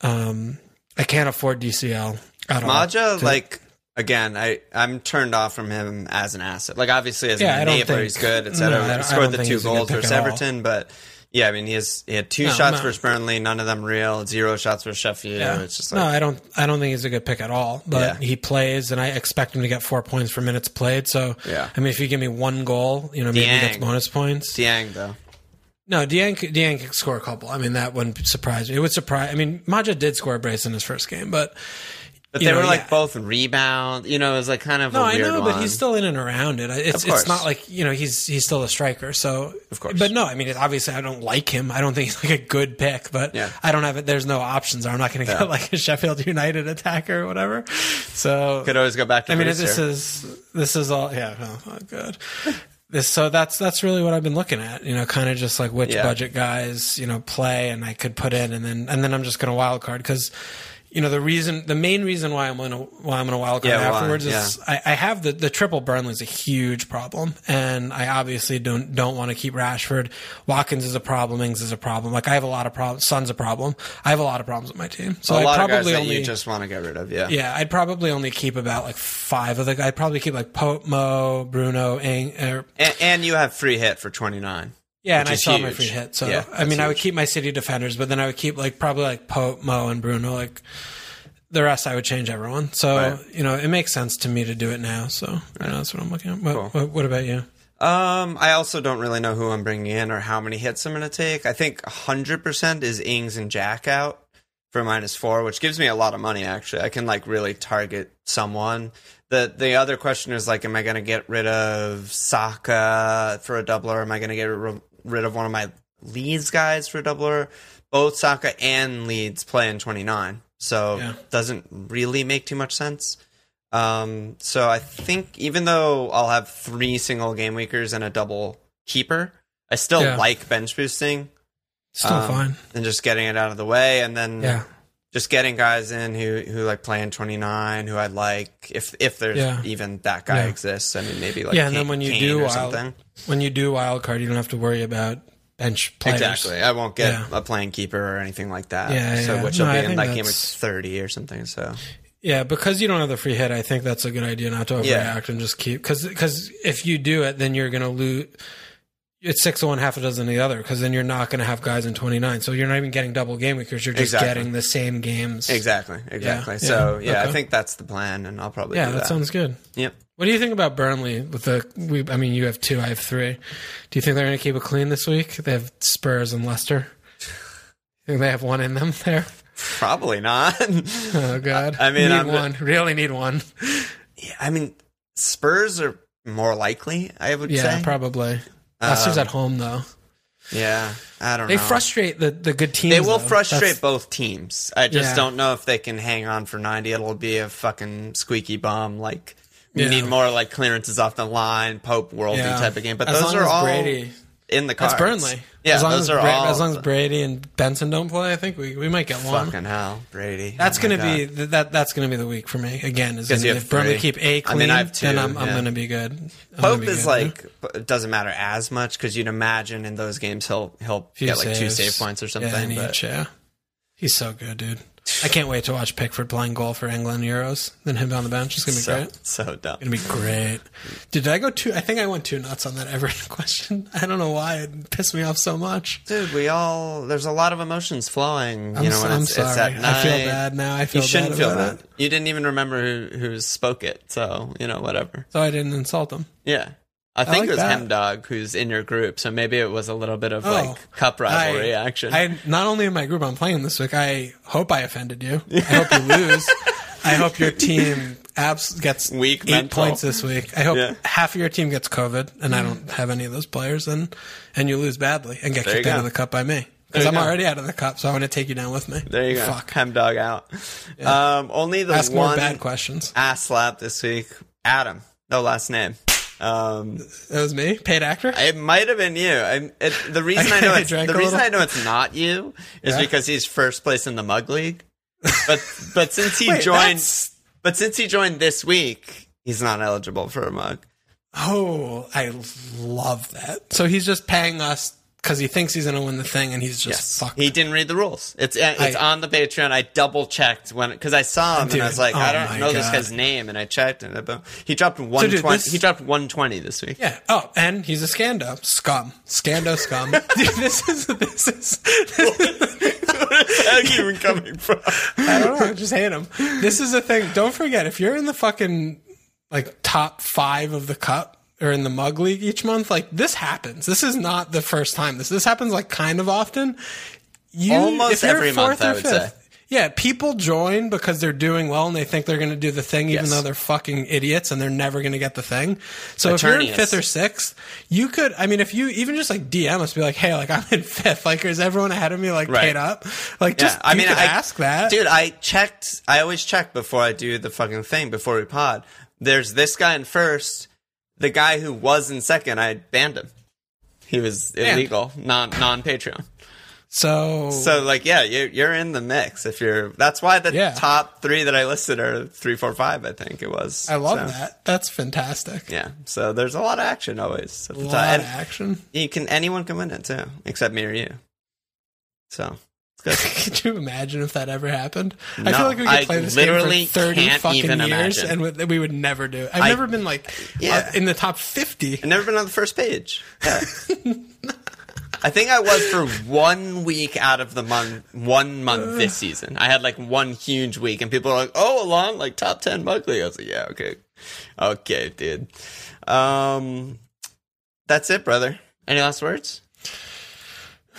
Speaker 2: um, I can't afford DCL at all.
Speaker 1: Maja,
Speaker 2: to-
Speaker 1: like again, I I'm turned off from him as an asset. Like obviously as
Speaker 2: Yeah,
Speaker 1: an enabler,
Speaker 2: think-
Speaker 1: he's good,
Speaker 2: no,
Speaker 1: etc.
Speaker 2: I don't-
Speaker 1: he
Speaker 2: I
Speaker 1: scored the two
Speaker 2: he's a good
Speaker 1: goals versus
Speaker 2: all.
Speaker 1: Everton, but yeah, I mean he has he had two
Speaker 2: No,
Speaker 1: shots
Speaker 2: no.
Speaker 1: versus Burnley, none of them real, zero shots for Sheffield.
Speaker 2: Yeah.
Speaker 1: It's just
Speaker 2: no, I don't. I don't think he's a good pick at all. But
Speaker 1: Yeah.
Speaker 2: he plays, and I expect him to get four points for minutes played. So,
Speaker 1: Yeah.
Speaker 2: I mean, if you give me one goal, you know, maybe he gets bonus points.
Speaker 1: Diagne though.
Speaker 2: No, Diagne, Diagne could score a couple. I mean, that wouldn't surprise me. It would surprise. I mean, Maja did score a brace in his first game, but
Speaker 1: But they
Speaker 2: know,
Speaker 1: were like
Speaker 2: yeah.
Speaker 1: both rebound. You know, it was like kind of
Speaker 2: no,
Speaker 1: a
Speaker 2: I know,
Speaker 1: one.
Speaker 2: but he's still in and around it. It's
Speaker 1: Of course.
Speaker 2: it's not like you know he's he's still a striker. So
Speaker 1: Of course.
Speaker 2: but no, I mean, obviously, I don't like him. I don't think he's like a good pick. But
Speaker 1: Yeah.
Speaker 2: I don't have it. There's no options. I'm not going to
Speaker 1: Yeah.
Speaker 2: get like a Sheffield United attacker or whatever. So
Speaker 1: could always go back to
Speaker 2: I mean, this is this is all yeah, oh, oh, good. This so that's that's really what I've been looking at. You know, kind of just like which
Speaker 1: Yeah.
Speaker 2: budget guys you know play, and I could put in, and then and then I'm just going to wild card because. You know the reason, the main reason why I'm gonna why I'm gonna wild card
Speaker 1: Yeah, why?
Speaker 2: afterwards is I, I have the the triple Burnley is a huge problem, and I obviously don't don't want to keep Rashford. Watkins is a problem. Ings is a problem. Like I have a lot of problems. Son's a problem. I have a lot of problems with my team. So
Speaker 1: a
Speaker 2: I
Speaker 1: lot of guys
Speaker 2: probably
Speaker 1: that
Speaker 2: only
Speaker 1: you just want to get rid of. Yeah.
Speaker 2: yeah, I'd probably only keep about like five of the. I'd probably keep like Pope, Mo, Bruno, Ing, er,
Speaker 1: And, and you have free hit for twenty nine.
Speaker 2: Yeah, and I saw my
Speaker 1: huge.
Speaker 2: free hit. So
Speaker 1: Yeah,
Speaker 2: I mean,
Speaker 1: that's
Speaker 2: I would keep my city defenders, but then I would keep like probably like Pope, Mo, and Bruno. Like the rest, I would change everyone. So
Speaker 1: Right.
Speaker 2: you know, it makes sense to me to do it now. So you know, that's what I'm looking at. What,
Speaker 1: Cool.
Speaker 2: what, what about you?
Speaker 1: Um, I also don't really know who I'm bringing in or how many hits I'm going to take. I think 100% is Ings and Jack out for minus four, which gives me a lot of money. Actually, I can like really target someone. the The other question is like, am I going to get rid of Saka for a doubler? Am I going to get rid of one of my Leeds guys for a doubler? Both Saka and Leeds play in 29, so
Speaker 2: Yeah.
Speaker 1: doesn't really make too much sense. Um, so I think even though I'll have three single game weekers and a double keeper, I still
Speaker 2: Yeah.
Speaker 1: like bench boosting
Speaker 2: Still
Speaker 1: um,
Speaker 2: fine.
Speaker 1: and just getting it out of the way, and then
Speaker 2: Yeah,
Speaker 1: just getting guys in who who like play in twenty nine, who I'd like if if there's
Speaker 2: Yeah.
Speaker 1: even that guy
Speaker 2: Yeah.
Speaker 1: exists. I mean, maybe like
Speaker 2: Yeah, and then when you
Speaker 1: Kane
Speaker 2: do wild-
Speaker 1: something.
Speaker 2: when you do wild card, you don't have to worry about bench players.
Speaker 1: Exactly. I won't get
Speaker 2: Yeah.
Speaker 1: a playing keeper or anything like that.
Speaker 2: Yeah,
Speaker 1: So which
Speaker 2: No,
Speaker 1: will
Speaker 2: I
Speaker 1: be in
Speaker 2: think
Speaker 1: that game at thirty or something. So
Speaker 2: Yeah, because you don't have the free hit, I think that's a good idea not to overreact and just keep because because if you do it, then you're going to lose. It's six to one, half a dozen the other, because then you're not going to have guys in 29. So you're not even getting double game weekers. You're just
Speaker 1: Exactly.
Speaker 2: getting the same games.
Speaker 1: exactly, exactly.
Speaker 2: yeah.
Speaker 1: So yeah, I
Speaker 2: Okay.
Speaker 1: think that's the plan, and I'll probably
Speaker 2: Yeah,
Speaker 1: do
Speaker 2: that,
Speaker 1: that.
Speaker 2: sounds good.
Speaker 1: Yep.
Speaker 2: What do you think about Burnley? With the, we, I mean, you have two, I have three. Do you think they're going to keep it clean this week? They have Spurs and Leicester. think they have one in them there?
Speaker 1: Probably not.
Speaker 2: Oh God!
Speaker 1: I mean,
Speaker 2: need
Speaker 1: I'm-
Speaker 2: one. Really need one.
Speaker 1: Yeah, I mean, Spurs are more likely. I would say.
Speaker 2: Yeah,
Speaker 1: say.
Speaker 2: probably. Leicester's
Speaker 1: Um,
Speaker 2: at home though.
Speaker 1: Yeah, I don't
Speaker 2: They
Speaker 1: know.
Speaker 2: frustrate the, the good teams.
Speaker 1: They will
Speaker 2: though.
Speaker 1: frustrate
Speaker 2: That's-
Speaker 1: both teams. I just
Speaker 2: Yeah.
Speaker 1: don't know if they can hang on for 90. It'll be a fucking squeaky bomb. Like, you
Speaker 2: Yeah.
Speaker 1: need more like clearances off the line, Pope worldy
Speaker 2: Yeah.
Speaker 1: type of game. But
Speaker 2: As
Speaker 1: those are all
Speaker 2: Brady.
Speaker 1: In the cards.
Speaker 2: That's Burnley.
Speaker 1: Yeah,
Speaker 2: as long
Speaker 1: those
Speaker 2: as,
Speaker 1: are
Speaker 2: Bra-
Speaker 1: all.
Speaker 2: as long as Brady and Benson don't play, I think we, we might get one.
Speaker 1: fucking hell, Brady.
Speaker 2: Oh that's
Speaker 1: Oh
Speaker 2: gonna be that. That's gonna be the week for me again. Is
Speaker 1: 'Cause
Speaker 2: gonna be if Burnley keep a clean,
Speaker 1: mean, I have
Speaker 2: then
Speaker 1: two,
Speaker 2: I'm, I'm gonna be good. I'm
Speaker 1: Pope
Speaker 2: be
Speaker 1: is
Speaker 2: good.
Speaker 1: like it doesn't matter as much because you'd imagine in those games he'll he'll
Speaker 2: Few
Speaker 1: get like two
Speaker 2: saves.
Speaker 1: save points or something.
Speaker 2: Yeah,
Speaker 1: but
Speaker 2: each, yeah. He's so good, dude. I can't wait to watch Pickford playing goal for England Euros. Then him on the bench. It's gonna be
Speaker 1: so
Speaker 2: great.
Speaker 1: so dumb.
Speaker 2: It's Gonna be great. Did I go too? I think I went too nuts on that Everton question. I don't know why it pissed me off so much.
Speaker 1: Dude, we all there's a lot of emotions flowing.
Speaker 2: I'm,
Speaker 1: you know,
Speaker 2: so- I'm
Speaker 1: it's,
Speaker 2: sorry.
Speaker 1: it's at night.
Speaker 2: I feel bad now. I feel
Speaker 1: You shouldn't feel bad.
Speaker 2: it.
Speaker 1: You didn't even remember who who spoke it, so you know whatever.
Speaker 2: So I didn't insult him.
Speaker 1: Yeah, I think
Speaker 2: like
Speaker 1: it was
Speaker 2: that.
Speaker 1: M Dog who's in your group, so maybe it was a little bit of
Speaker 2: Oh,
Speaker 1: like cup rivalry
Speaker 2: I,
Speaker 1: action.
Speaker 2: I not only in my group I'm playing this week. I hope I offended you. I hope you lose. I hope your team abs gets
Speaker 1: Weak
Speaker 2: eight
Speaker 1: mental.
Speaker 2: points this week. I hope
Speaker 1: Yeah.
Speaker 2: half of your team gets COVID, and I don't have any of those players, and and you lose badly and get
Speaker 1: There
Speaker 2: kicked out of the cup by me because I'm
Speaker 1: go.
Speaker 2: already out of the cup. So I want to take you down with me.
Speaker 1: there you go.
Speaker 2: Fuck.
Speaker 1: M Dog out. Um, only the
Speaker 2: Ask more
Speaker 1: one
Speaker 2: bad questions.
Speaker 1: ass slap this week. Adam, no last name. Um,
Speaker 2: It was me, paid actor.
Speaker 1: it might have been you. I, it, the reason I know it's the reason
Speaker 2: little.
Speaker 1: I know it's not you is
Speaker 2: Yeah.
Speaker 1: because he's first place in the mug league. But but since he
Speaker 2: Wait,
Speaker 1: joined,
Speaker 2: that's-
Speaker 1: but since he joined this week, he's not eligible for a mug.
Speaker 2: Oh, I love that. So he's just paying us because he thinks he's going to win the thing, and he's just
Speaker 1: Yes,
Speaker 2: fucked.
Speaker 1: he didn't read the rules. It's uh, it's
Speaker 2: I-
Speaker 1: on the Patreon. I double checked when because I saw him
Speaker 2: Dude,
Speaker 1: and I was like,
Speaker 2: oh
Speaker 1: I don't know this guy's name, and I checked and it- he dropped one twenty. He dropped one twenty this week.
Speaker 2: Yeah. Oh, and he's a scando scum. Scando scum. Dude, this is this is.
Speaker 1: Where's that even coming from?
Speaker 2: I don't know. I just hate him. This is the thing. Don't forget if you're in the fucking like top five of the cup or in the mug league each month, like this happens. This is not the first time. This this happens like kind of often. You
Speaker 1: Almost every month, I would
Speaker 2: fifth-
Speaker 1: say.
Speaker 2: Yeah, people join because they're doing well and they think they're going to do the thing, even
Speaker 1: Yes.
Speaker 2: though they're fucking idiots and they're never going to get the thing. So if you're in fifth or sixth, you could. I mean, if you even just like DM us, be like, "Hey, like I'm in fifth. Like, is everyone ahead of me like
Speaker 1: Right.
Speaker 2: paid up? Like, just
Speaker 1: I
Speaker 2: you
Speaker 1: mean,
Speaker 2: could
Speaker 1: I
Speaker 2: ask that,
Speaker 1: dude. I checked. I always check before I do the fucking thing before we pod. There's this guy in first. The guy who was in second, I banned him. He was illegal, non non Patreon.
Speaker 2: So,
Speaker 1: So like, yeah, you're you're in the mix. If you're, that's why the
Speaker 2: Yeah.
Speaker 1: top three that I listed are three, four, five. I think it was.
Speaker 2: I love
Speaker 1: So,
Speaker 2: that. That's fantastic.
Speaker 1: Yeah. So there's a lot of action always. At
Speaker 2: A
Speaker 1: the
Speaker 2: lot
Speaker 1: top.
Speaker 2: of
Speaker 1: And
Speaker 2: action.
Speaker 1: you can anyone can win it too, except me or you. So.
Speaker 2: Could you imagine if that ever happened? I feel like we could
Speaker 1: I
Speaker 2: play this game for 30 fucking years
Speaker 1: imagine.
Speaker 2: and we- would never do it. I've
Speaker 1: I-
Speaker 2: never been like
Speaker 1: Yeah.
Speaker 2: uh, in the top 50.
Speaker 1: I've never been on the first page. Yeah. I think I was for one week out of the month, one month this season. I had like one huge week, and people were like, "Oh, Alon, like top ten Buckley." I was like, "Yeah, okay, okay, dude." Um, that's it, brother. Any last words?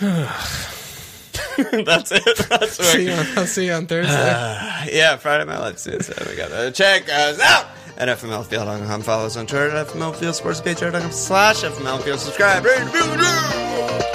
Speaker 1: that's it. That's
Speaker 2: See you on, I'll see you on Thursday.
Speaker 1: Yeah, Friday night. Let's do this. Uh, we got to check us out at FMLfield.com. Follow us on Twitter at FMLfield Sports page, slash FMLfield. Subscribe, rate, review, review.